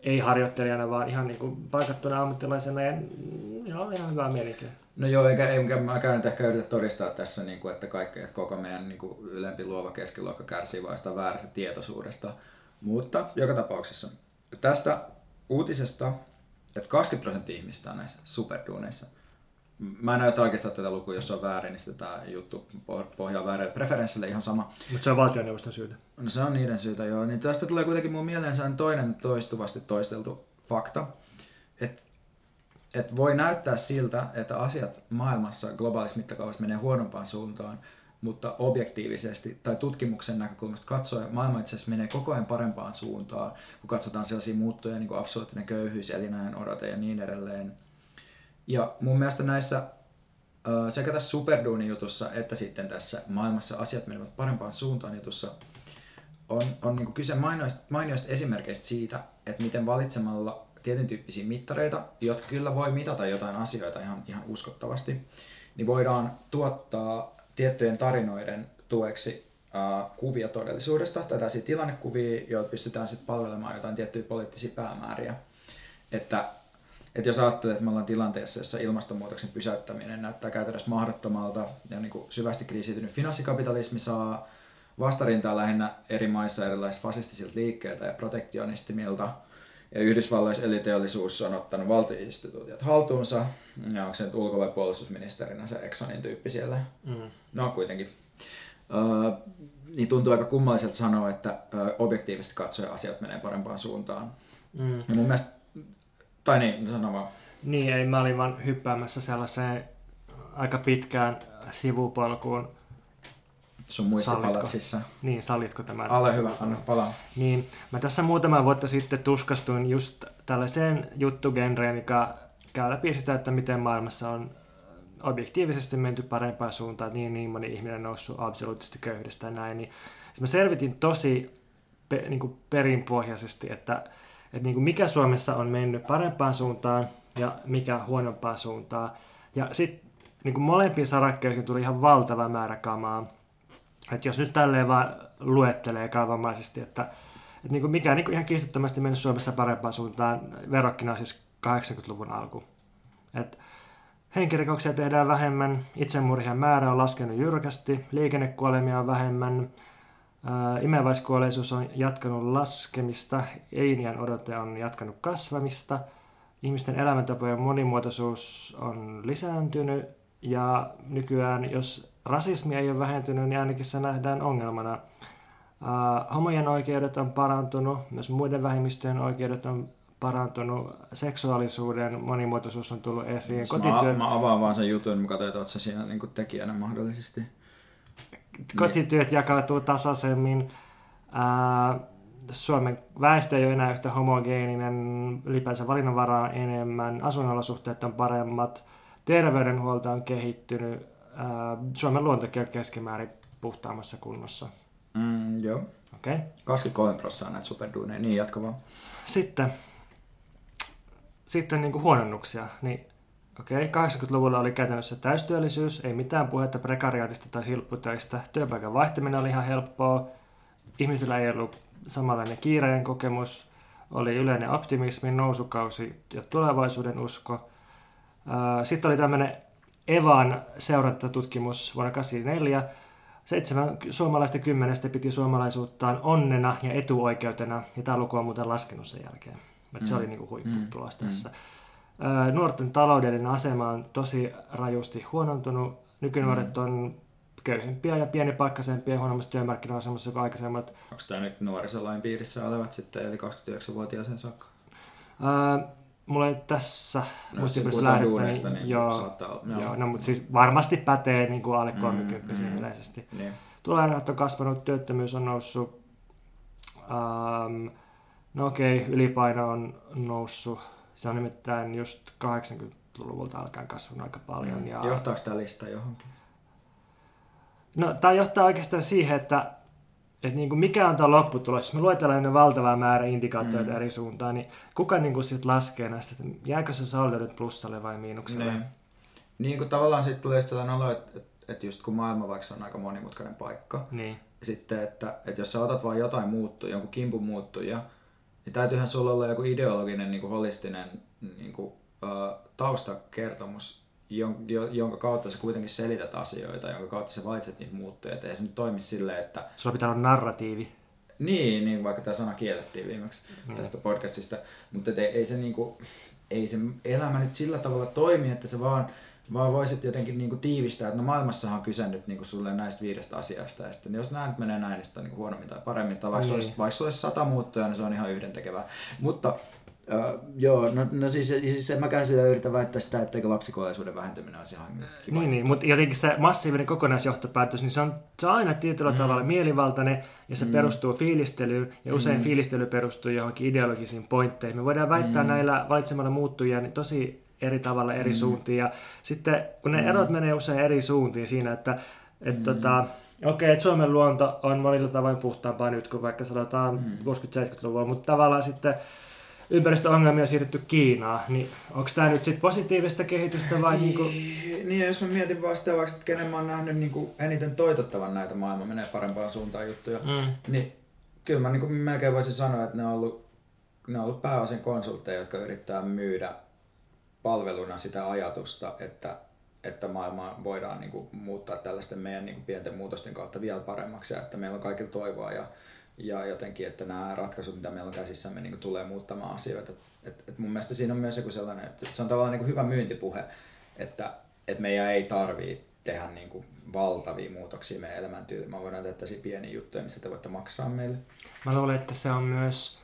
ei harjoittelijana, vaan ihan niinku palkattuna ammattilaisena ja joo, on ihan hyvää meininkiä. No joo, eikä, eikä mäkään nyt ehkä yritä todistaa tässä, niin kuin, että, kaikki, että koko meidän niin kuin, ylempi luova keskiluokka kärsii vain väärästä tietoisuudesta. Mutta joka tapauksessa tästä uutisesta, että 20 prosenttia ihmistä on näissä superduuneissa. Mä en näytä oikeastaan tätä lukua, jos se on väärin, niin sitten tämä juttu pohjaa väärille preferenssille ihan sama. Mutta se on valtioneuvoston syytä. No se on niiden syytä, joo. Niin tästä tulee kuitenkin mun mieleen sellainen toinen toistuvasti toisteltu fakta, että et voi näyttää siltä, että asiat maailmassa globaalissa mittakaavassa menee huonompaan suuntaan, mutta objektiivisesti tai tutkimuksen näkökulmasta katsoen maailma itse asiassa menee koko ajan parempaan suuntaan, kun katsotaan sellaisia muuttuja niin kuin absoluuttinen köyhyys, elinajan odote ja niin edelleen. Ja mun mielestä näissä sekä tässä Superduuni-jutussa että sitten tässä maailmassa asiat menevät parempaan suuntaan jutussa on, on niin kyse mainioista, mainioista esimerkkeistä siitä, että miten valitsemalla tietyn tyyppisiä mittareita, jotka kyllä voi mitata jotain asioita ihan, ihan uskottavasti, niin voidaan tuottaa tiettyjen tarinoiden tueksi äh, kuvia todellisuudesta, tai tällaisia tilannekuvia, joita pystytään sitten palvelemaan jotain tiettyjä poliittisia päämääriä. Että, että jos ajattelee, että me ollaan tilanteessa, jossa ilmastonmuutoksen pysäyttäminen näyttää käytännössä mahdottomalta, ja niin kuin syvästi kriisiytynyt finanssikapitalismi saa vastarintaa lähinnä eri maissa erilaisilta fasistisilta liikkeiltä ja protektionistimilta, ja Yhdysvalloissa eliteollisuus on ottanut valtioinstituutiot haltuunsa, ja onko se nyt ulko- vai puolustusministerinä se Exxonin tyyppi siellä? Mm. No kuitenkin. Öö, niin tuntuu aika kummalliselta sanoa, että öö, objektiivisesti katsoen asiat menee parempaan suuntaan. Mm. Ja mun mielestä, tai niin, sano vaan. Niin, ei, mä olin vaan hyppäämässä sellaiseen aika pitkään sivupolkuun. Sun muista Sallitko? Niin, sallitko tämän? Ole hyvä, anna palaa. Niin, mä tässä muutama vuotta sitten tuskastuin just tällaiseen juttugenreen, joka käy läpi sitä, että miten maailmassa on objektiivisesti menty parempaan suuntaan, niin, niin moni ihminen on noussut absoluuttisesti köyhyydestä ja näin, niin mä selvitin tosi pe, niin kuin perinpohjaisesti, että, että niin kuin mikä Suomessa on mennyt parempaan suuntaan ja mikä huonompaan suuntaan. Ja sitten niin molempiin sarakkeisiin tuli ihan valtava määrä kamaa. Että jos nyt tälleen vaan luettelee kaavamaisesti, että, että niin kuin mikä niin kuin ihan kiistattomasti mennyt Suomessa parempaan suuntaan, verrokkina siis 80-luvun alku. Et henkirikoksia tehdään vähemmän, itsemurhien määrä on laskenut jyrkästi, liikennekuolemia on vähemmän, Imeväiskuolleisuus on jatkanut laskemista, einiän odote on jatkanut kasvamista, ihmisten elämäntapojen monimuotoisuus on lisääntynyt ja nykyään, jos rasismi ei ole vähentynyt, niin ainakin se nähdään ongelmana. Homojen oikeudet on parantunut, myös muiden vähemmistöjen oikeudet on parantunut, seksuaalisuuden monimuotoisuus on tullut esiin. Kotityöt... Mä, mä avaan vaan sen jutun, mä katsoin, että oot siinä niin tekijänä mahdollisesti. Kotityöt jakautuu tasaisemmin. Ää, Suomen väestö ei ole enää yhtä homogeeninen, ylipäänsä valinnanvaraa enemmän, asuinolosuhteet on paremmat, terveydenhuolto on kehittynyt, ää, Suomen luontokin on keskimäärin puhtaammassa kunnossa. Mm, joo. Okay. 23 prosenttia näitä superduuneja, niin jatka vaan. Sitten sitten niin kuin huononnuksia, niin okei, okay, 80-luvulla oli käytännössä täystyöllisyys, ei mitään puhetta prekariaatista tai silpputöistä, työpaikan vaihtaminen oli ihan helppoa, ihmisillä ei ollut samanlainen kiireen kokemus, oli yleinen optimismi, nousukausi ja tulevaisuuden usko. Sitten oli tämmöinen Evan seurantatutkimus vuonna 1984. Seitsemän suomalaista kymmenestä piti suomalaisuuttaan onnena ja etuoikeutena, ja tämä luku on muuten laskenut sen jälkeen. Mm. Se oli niin kuin huipputulos mm. tässä. Mm. Nuorten taloudellinen asema on tosi rajusti huonontunut. Nykynuoret mm. on köyhempiä ja pienipaikkaisempia ja huonommassa työmarkkina-asemassa kuin aikaisemmat. Onko tämä nyt nuorisolain piirissä olevat sitten, eli 29-vuotiaaseen saakka? Ää, mulla ei tässä no, muistipirissä lähdettä, niin, niin joo, saattaa, joo. joo, no, mutta siis varmasti pätee niin kuin alle 30 mm, mm, yleisesti. Niin. Tuloerot on kasvanut, työttömyys on noussut, ähm, No okei, okay, ylipaino on noussut. Se on nimittäin just 80-luvulta alkaen kasvanut aika paljon. Mm. Ja... Johtaako tämä lista johonkin? No, tämä johtaa oikeastaan siihen, että, että niin kuin mikä on tämä lopputulos. Jos me luetellaan valtava määrä indikaattoreita mm. eri suuntaan, niin kuka niin kuin sit laskee näistä, että jääkö se saldo nyt plussalle vai miinukselle? Niin, niin kuin tavallaan sitten tulee sellainen olo, että, että just kun maailma vaikka on aika monimutkainen paikka, niin. sitten, että, että jos sä otat vain jotain muuttuja, jonkun kimpun muuttuja, niin täytyyhän sulla olla joku ideologinen, niin kuin holistinen niin kuin, uh, taustakertomus, jonka kautta sä kuitenkin selität asioita, jonka kautta sä valitset niitä muuttuja. Että ei se nyt toimi silleen, että... Sulla pitää olla narratiivi. Niin, niin vaikka tämä sana kiellettiin viimeksi mm. tästä podcastista. Mutta ei, ei, se, niin kuin, ei se elämä nyt sillä tavalla toimi, että se vaan vaan voisit jotenkin niinku tiivistää, että no maailmassahan on kyse nyt niinku sulle näistä viidestä asiasta, ja sitten jos nämä nyt menee näin, niin on niinku huonommin tai paremmin, tai vaikka, niin. olisi, vaikka olisi sata muuttuja, niin se on ihan yhdentekevää. Mutta Uh, joo, no, no siis, siis en mäkään sitä yritä väittää sitä, etteikö lapsikuolleisuuden vähentyminen olisi ihan kiva. Niin, niin mutta jotenkin se massiivinen kokonaisjohtopäätös, niin se on, se on aina tietyllä mm. tavalla mielivaltainen ja se mm. perustuu fiilistelyyn ja usein mm. fiilistely perustuu johonkin ideologisiin pointteihin. Me voidaan väittää mm. näillä valitsemalla muuttujia niin tosi eri tavalla eri mm. suuntiin. Ja sitten kun ne mm. erot menee usein eri suuntiin siinä, että et mm. tota, okei, okay, että Suomen luonto on monilla tavoin puhtaampaa nyt kuin vaikka sanotaan mm. 60-70-luvulla, mutta tavallaan sitten ympäristöongelmia on siirretty Kiinaan, niin onko tämä nyt sitten positiivista kehitystä vai? Niin, kuin... niin jos mä mietin vaikka, että kenen mä oon nähnyt niin kuin eniten toitottavan näitä maailma menee parempaan suuntaan juttuja, mm. niin kyllä mä niin kuin melkein voisin sanoa, että ne on ollut, ne on ollut pääosin konsultteja, jotka yrittää myydä palveluna sitä ajatusta, että, että maailmaa voidaan niin kuin, muuttaa tällaisten meidän niin kuin, pienten muutosten kautta vielä paremmaksi ja että meillä on kaikilla toivoa ja, ja jotenkin, että nämä ratkaisut, mitä meillä on käsissämme, niin kuin, tulee muuttamaan asioita. Et, et mun mielestä siinä on myös joku sellainen, että se on tavallaan niin kuin hyvä myyntipuhe, että, että meidän ei tarvii tehdä niin kuin, valtavia muutoksia meidän elämäntyyliin. Me voidaan tehdä pieniä juttuja, mistä te voitte maksaa meille. Mä luulen, että se on myös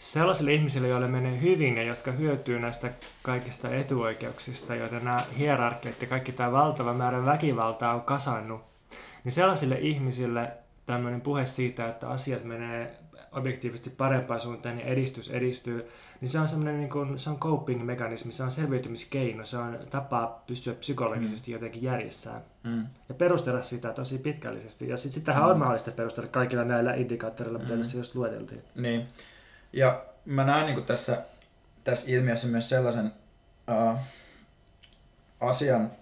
sellaisille ihmisille, joille menee hyvin ja jotka hyötyy näistä kaikista etuoikeuksista, joita nämä hierarkiat ja kaikki tämä valtava määrä väkivaltaa on kasannut, niin sellaisille ihmisille tämmöinen puhe siitä, että asiat menee objektiivisesti parempaan suuntaan ja edistys edistyy, niin se on semmoinen niin kuin, se on coping-mekanismi, se on selviytymiskeino, se on tapa pysyä psykologisesti mm. jotenkin järjessään mm. ja perustella sitä tosi pitkällisesti. Ja sitten sitähän mm. on mahdollista perustella kaikilla näillä indikaattoreilla, mitä mm. tässä just lueteltiin. Niin. Ja mä näen niin tässä, tässä ilmiössä myös sellaisen uh, asian,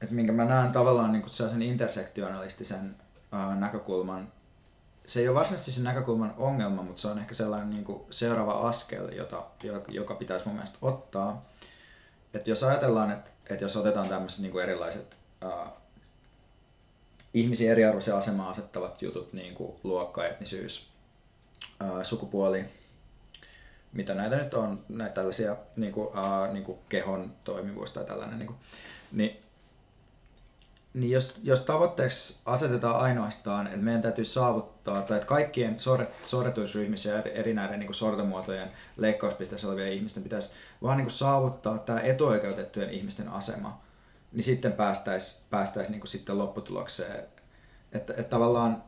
että minkä mä näen tavallaan niin sellaisen intersektionalistisen uh, näkökulman. Se ei ole varsinaisesti se näkökulman ongelma, mutta se on ehkä sellainen niin kuin seuraava askel, jota, joka pitäisi mun mielestä ottaa. Että jos ajatellaan, että, että jos otetaan tämmöiset niin kuin erilaiset uh, ihmisiä eriarvoisen asemaan asettavat jutut, niin kuin luokka, etnisyys, sukupuoli, mitä näitä nyt on, näitä tällaisia niin kuin, uh, niin kuin kehon toimivuus tai tällainen, niin, kuin, niin, niin jos, jos tavoitteeksi asetetaan ainoastaan, että meidän täytyy saavuttaa, tai että kaikkien sorretuisryhmissä ja eri, näiden niin sortomuotojen leikkauspisteessä olevien ihmisten pitäisi vaan niin kuin saavuttaa tämä etuoikeutettujen ihmisten asema, niin sitten päästäisiin päästäisi niin sitten lopputulokseen. Että, että tavallaan,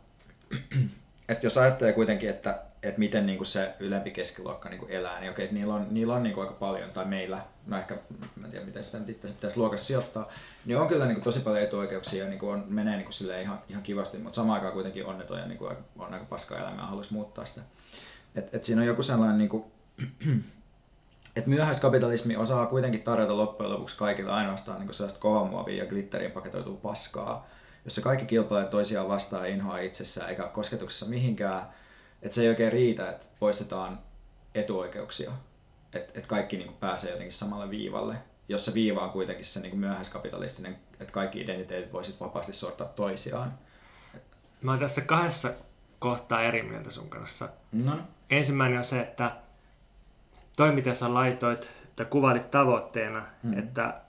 [clears throat] että jos ajattelee kuitenkin, että että miten niin kuin se ylempi keskiluokka kuin elää, niin okei, niillä on, niillä on niin kuin aika paljon, tai meillä, no ehkä, mä en tiedä miten sitä nyt pitäisi luokassa sijoittaa, niin on kyllä niin kuin tosi paljon etuoikeuksia ja kuin on, menee kuin ihan, ihan kivasti, mutta samaan aikaan kuitenkin onneton ja kuin on aika paskaa elämää haluaisi muuttaa sitä. Et, et siinä on joku sellainen, niin kuin, [clears throat] että myöhäiskapitalismi osaa kuitenkin tarjota loppujen lopuksi kaikille ainoastaan niin kuin sellaista kovamuovia ja glitteriin paketoituu paskaa, jossa kaikki kilpailee toisiaan vastaan inhoa itsessään eikä kosketuksessa mihinkään, että se ei oikein riitä, että poistetaan etuoikeuksia, että et kaikki niin kuin pääsee jotenkin samalle viivalle, jos se viiva on kuitenkin se niin kuin myöhäiskapitalistinen, että kaikki identiteetit voisit vapaasti sortaa toisiaan. Mä oon tässä kahdessa kohtaa eri mieltä sun kanssa. No. Ensimmäinen on se, että toi mitä sä laitoit, että kuvailit tavoitteena, mm. että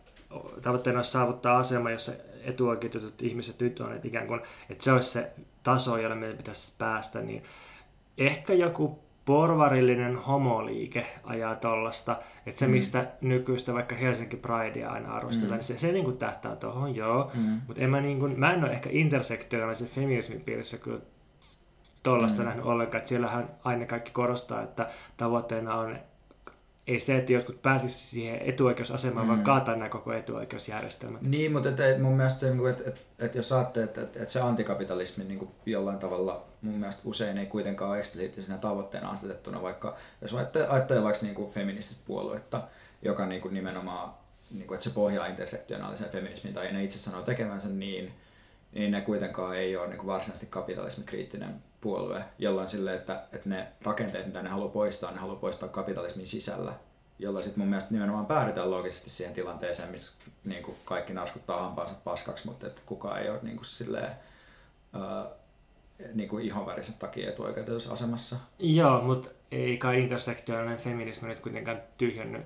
tavoitteena olisi saavuttaa asema, jossa etuoikeutetut ihmiset nyt on, että ikään kuin, että se olisi se taso, jolle meidän pitäisi päästä, niin ehkä joku porvarillinen homoliike ajaa tollasta, että se mm. mistä nykyistä vaikka Helsinki Pridea aina arvostellaan, mm. niin se, se niin kuin tähtää tuohon, joo, mm. mutta en mä, niin kuin, mä en ole ehkä intersektionaalisen feminismin piirissä kyllä tollasta mm. nähnyt ollenkaan, että siellähän aina kaikki korostaa, että tavoitteena on ei se, että jotkut pääsisivät siihen etuoikeusasemaan, mm. vaan kaataa nämä koko etuoikeusjärjestelmät. Niin, mutta et, mun mielestä se, niinku, että et, et jos saatte, että et, et se antikapitalismi niin kuin jollain tavalla mun mielestä usein ei kuitenkaan ole eksplisiittisenä tavoitteena asetettuna, vaikka jos ajattelee vaikka niin kuin feminististä puoluetta, joka niin kuin nimenomaan, niin kuin, että se pohjaa intersektionaaliseen feminismiin, tai ne itse sanoo tekevänsä niin, niin ne kuitenkaan ei ole niin kuin varsinaisesti kapitalismikriittinen puolue, jolloin sille, että, että ne rakenteet, mitä ne haluaa poistaa, ne haluaa poistaa kapitalismin sisällä, jolloin sitten mun mielestä nimenomaan päädytään loogisesti siihen tilanteeseen, missä niin kuin kaikki narskuttaa hampaansa paskaksi, mutta että kukaan ei ole niin kuin silleen, uh, niin kuin ihonvärisen takia etuoikeutetussa asemassa. Joo, mutta ei kai intersektionaalinen feminismi nyt kuitenkaan tyhjennyt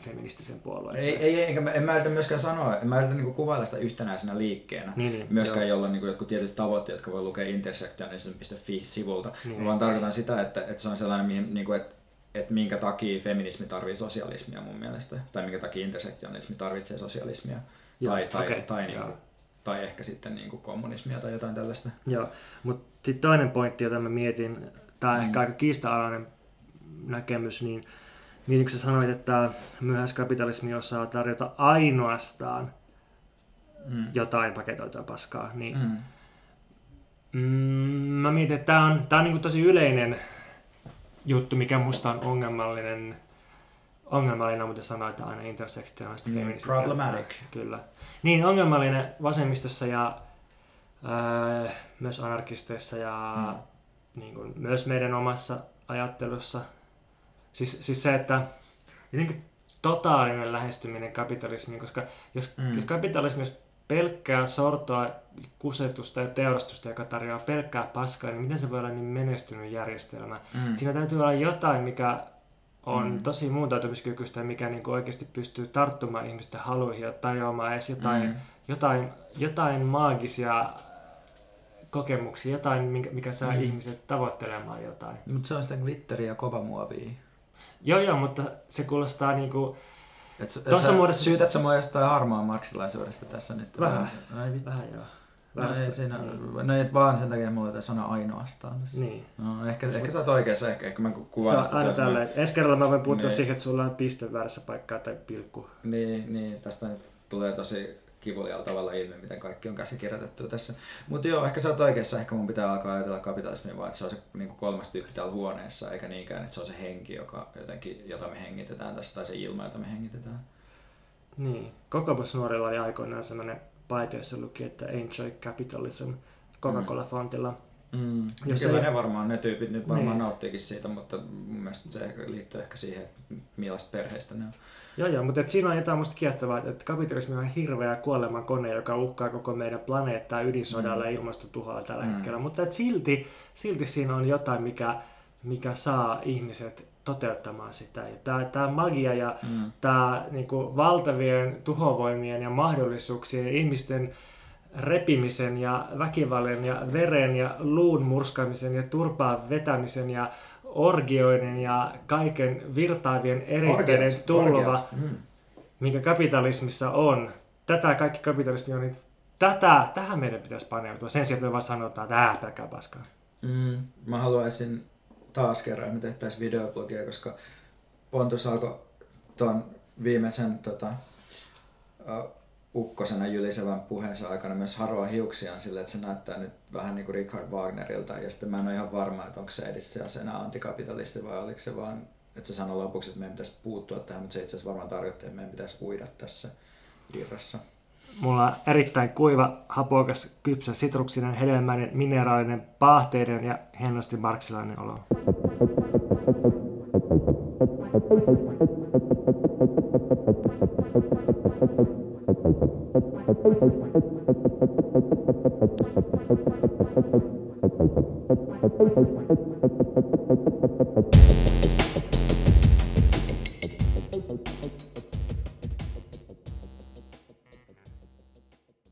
feministisen puolueen. Ei, ei, eikä mä, en mä yritä myöskään sanoa, en mä yritä niinku kuvailla sitä yhtenäisenä liikkeenä. Niin, niin, myöskään joo. jolla niinku jotkut tietyt tavoitteet, jotka voi lukea intersektionism.fi-sivulta. Niin, mä vaan tarkoitan sitä, että, että se on sellainen, mihin, niinku, että, että minkä takia feminismi tarvii sosialismia mun mielestä, tai minkä takia intersektionismi tarvitsee sosialismia, joo, tai, tai, okay, tai, niinku, tai ehkä sitten niinku kommunismia tai jotain tällaista. Joo, mutta sitten toinen pointti, jota mä mietin, tämä mm. ehkä aika kiista-alainen näkemys, niin niin kuin sä sanoit, että myöhäiskapitalismi osaa tarjota ainoastaan mm. jotain paketoitua paskaa, niin mm. Mm, mä mietin, että tämä on, tää on niin tosi yleinen juttu, mikä musta on ongelmallinen, ongelmallinen, mutta sanoa, että aina intersektionaalista mm, feministit Problematic. Käyttää. Kyllä. Niin, ongelmallinen vasemmistossa ja äh, myös anarkisteissa ja mm. niin kuin, myös meidän omassa ajattelussa – Siis, siis se, että jotenkin totaalinen lähestyminen kapitalismiin, koska jos, mm. jos kapitalismi olisi pelkkää sortoa, kusetusta ja teurastusta, joka tarjoaa pelkkää paskaa, niin miten se voi olla niin menestynyt järjestelmä? Mm. Siinä täytyy olla jotain, mikä on mm. tosi muuntautumiskykyistä ja mikä niin kuin oikeasti pystyy tarttumaan ihmisten haluihin ja tarjoamaan edes jotain, mm. jotain, jotain maagisia kokemuksia, jotain, mikä saa mm. ihmiset tavoittelemaan jotain. Mutta se on sitä glitteriä kova muovia. Joo, joo, mutta se kuulostaa niinku... Et, et sä, muodossa... Syytät sä mua jostain harmaan marksilaisuudesta tässä nyt? Vähän, Ai, vähän joo. No, ei siinä, no ei vaan sen takia mulla tämä sana ainoastaan tässä. Niin. No, ehkä, ehkä sä oot oikeassa, ehkä, ehkä mä kuvaan sitä. aina tällä, ensi kerralla mä voin puuttua niin. siihen, että sulla on piste väärässä paikkaa tai pilkku. Niin, niin tästä tulee tosi kivulialla tavalla ilmi, miten kaikki on käsikirjoitettu tässä. Mutta joo, ehkä sä oot oikeassa, ehkä mun pitää alkaa ajatella kapitalismia vaan, että se on se niin kuin kolmas tyyppi täällä huoneessa, eikä niinkään, että se on se henki, joka jotenkin, jota me hengitetään tässä, tai se ilma, jota me hengitetään. Niin. Kokoomusnuorilla oli aikoinaan sellainen paita, jossa luki, että enjoy capitalism Coca-Cola-fontilla. Mm. Jos Kyllä se... ne varmaan, ne tyypit nyt varmaan niin. nauttiikin siitä, mutta mun mielestä se liittyy ehkä siihen, että millaista perheistä ne on. Joo, joo, mutta et siinä on jotain musta kiehtovaa, että kapitalismi on hirveä kuoleman kone, joka uhkaa koko meidän planeettaa ydinsodalla mm. ja ilmastotuhoa tällä mm. hetkellä. Mutta et silti, silti siinä on jotain, mikä, mikä saa ihmiset toteuttamaan sitä. Tämä, magia ja mm. tämä niin kuin, valtavien tuhovoimien ja mahdollisuuksien ihmisten repimisen ja väkivallan ja veren ja luun murskaamisen ja turpaan vetämisen ja orgioiden ja kaiken virtaavien eritteiden tulva, mm. minkä kapitalismissa on. Tätä kaikki kapitalismi on, niin tätä, tähän meidän pitäisi paneutua sen sijaan, että me vaan sanotaan, että äh, pelkää paskaa. Mm, mä haluaisin taas kerran, että me tehtäisiin videoblogia, koska Pontus alkoi tuon viimeisen tota, ukkosena jylisevän puheensa aikana myös haroa hiuksiaan sille, että se näyttää nyt vähän niin kuin Richard Wagnerilta. Ja sitten mä en ole ihan varma, että onko se edistää enää antikapitalisti vai oliko se vaan, että se sanoi lopuksi, että meidän pitäisi puuttua tähän, mutta se itse asiassa varmaan tarkoitti, että meidän pitäisi uida tässä virrassa. Mulla on erittäin kuiva, hapokas, kypsä, sitruksinen, hedelmäinen, mineraalinen, paahteiden ja hienosti marksilainen olo.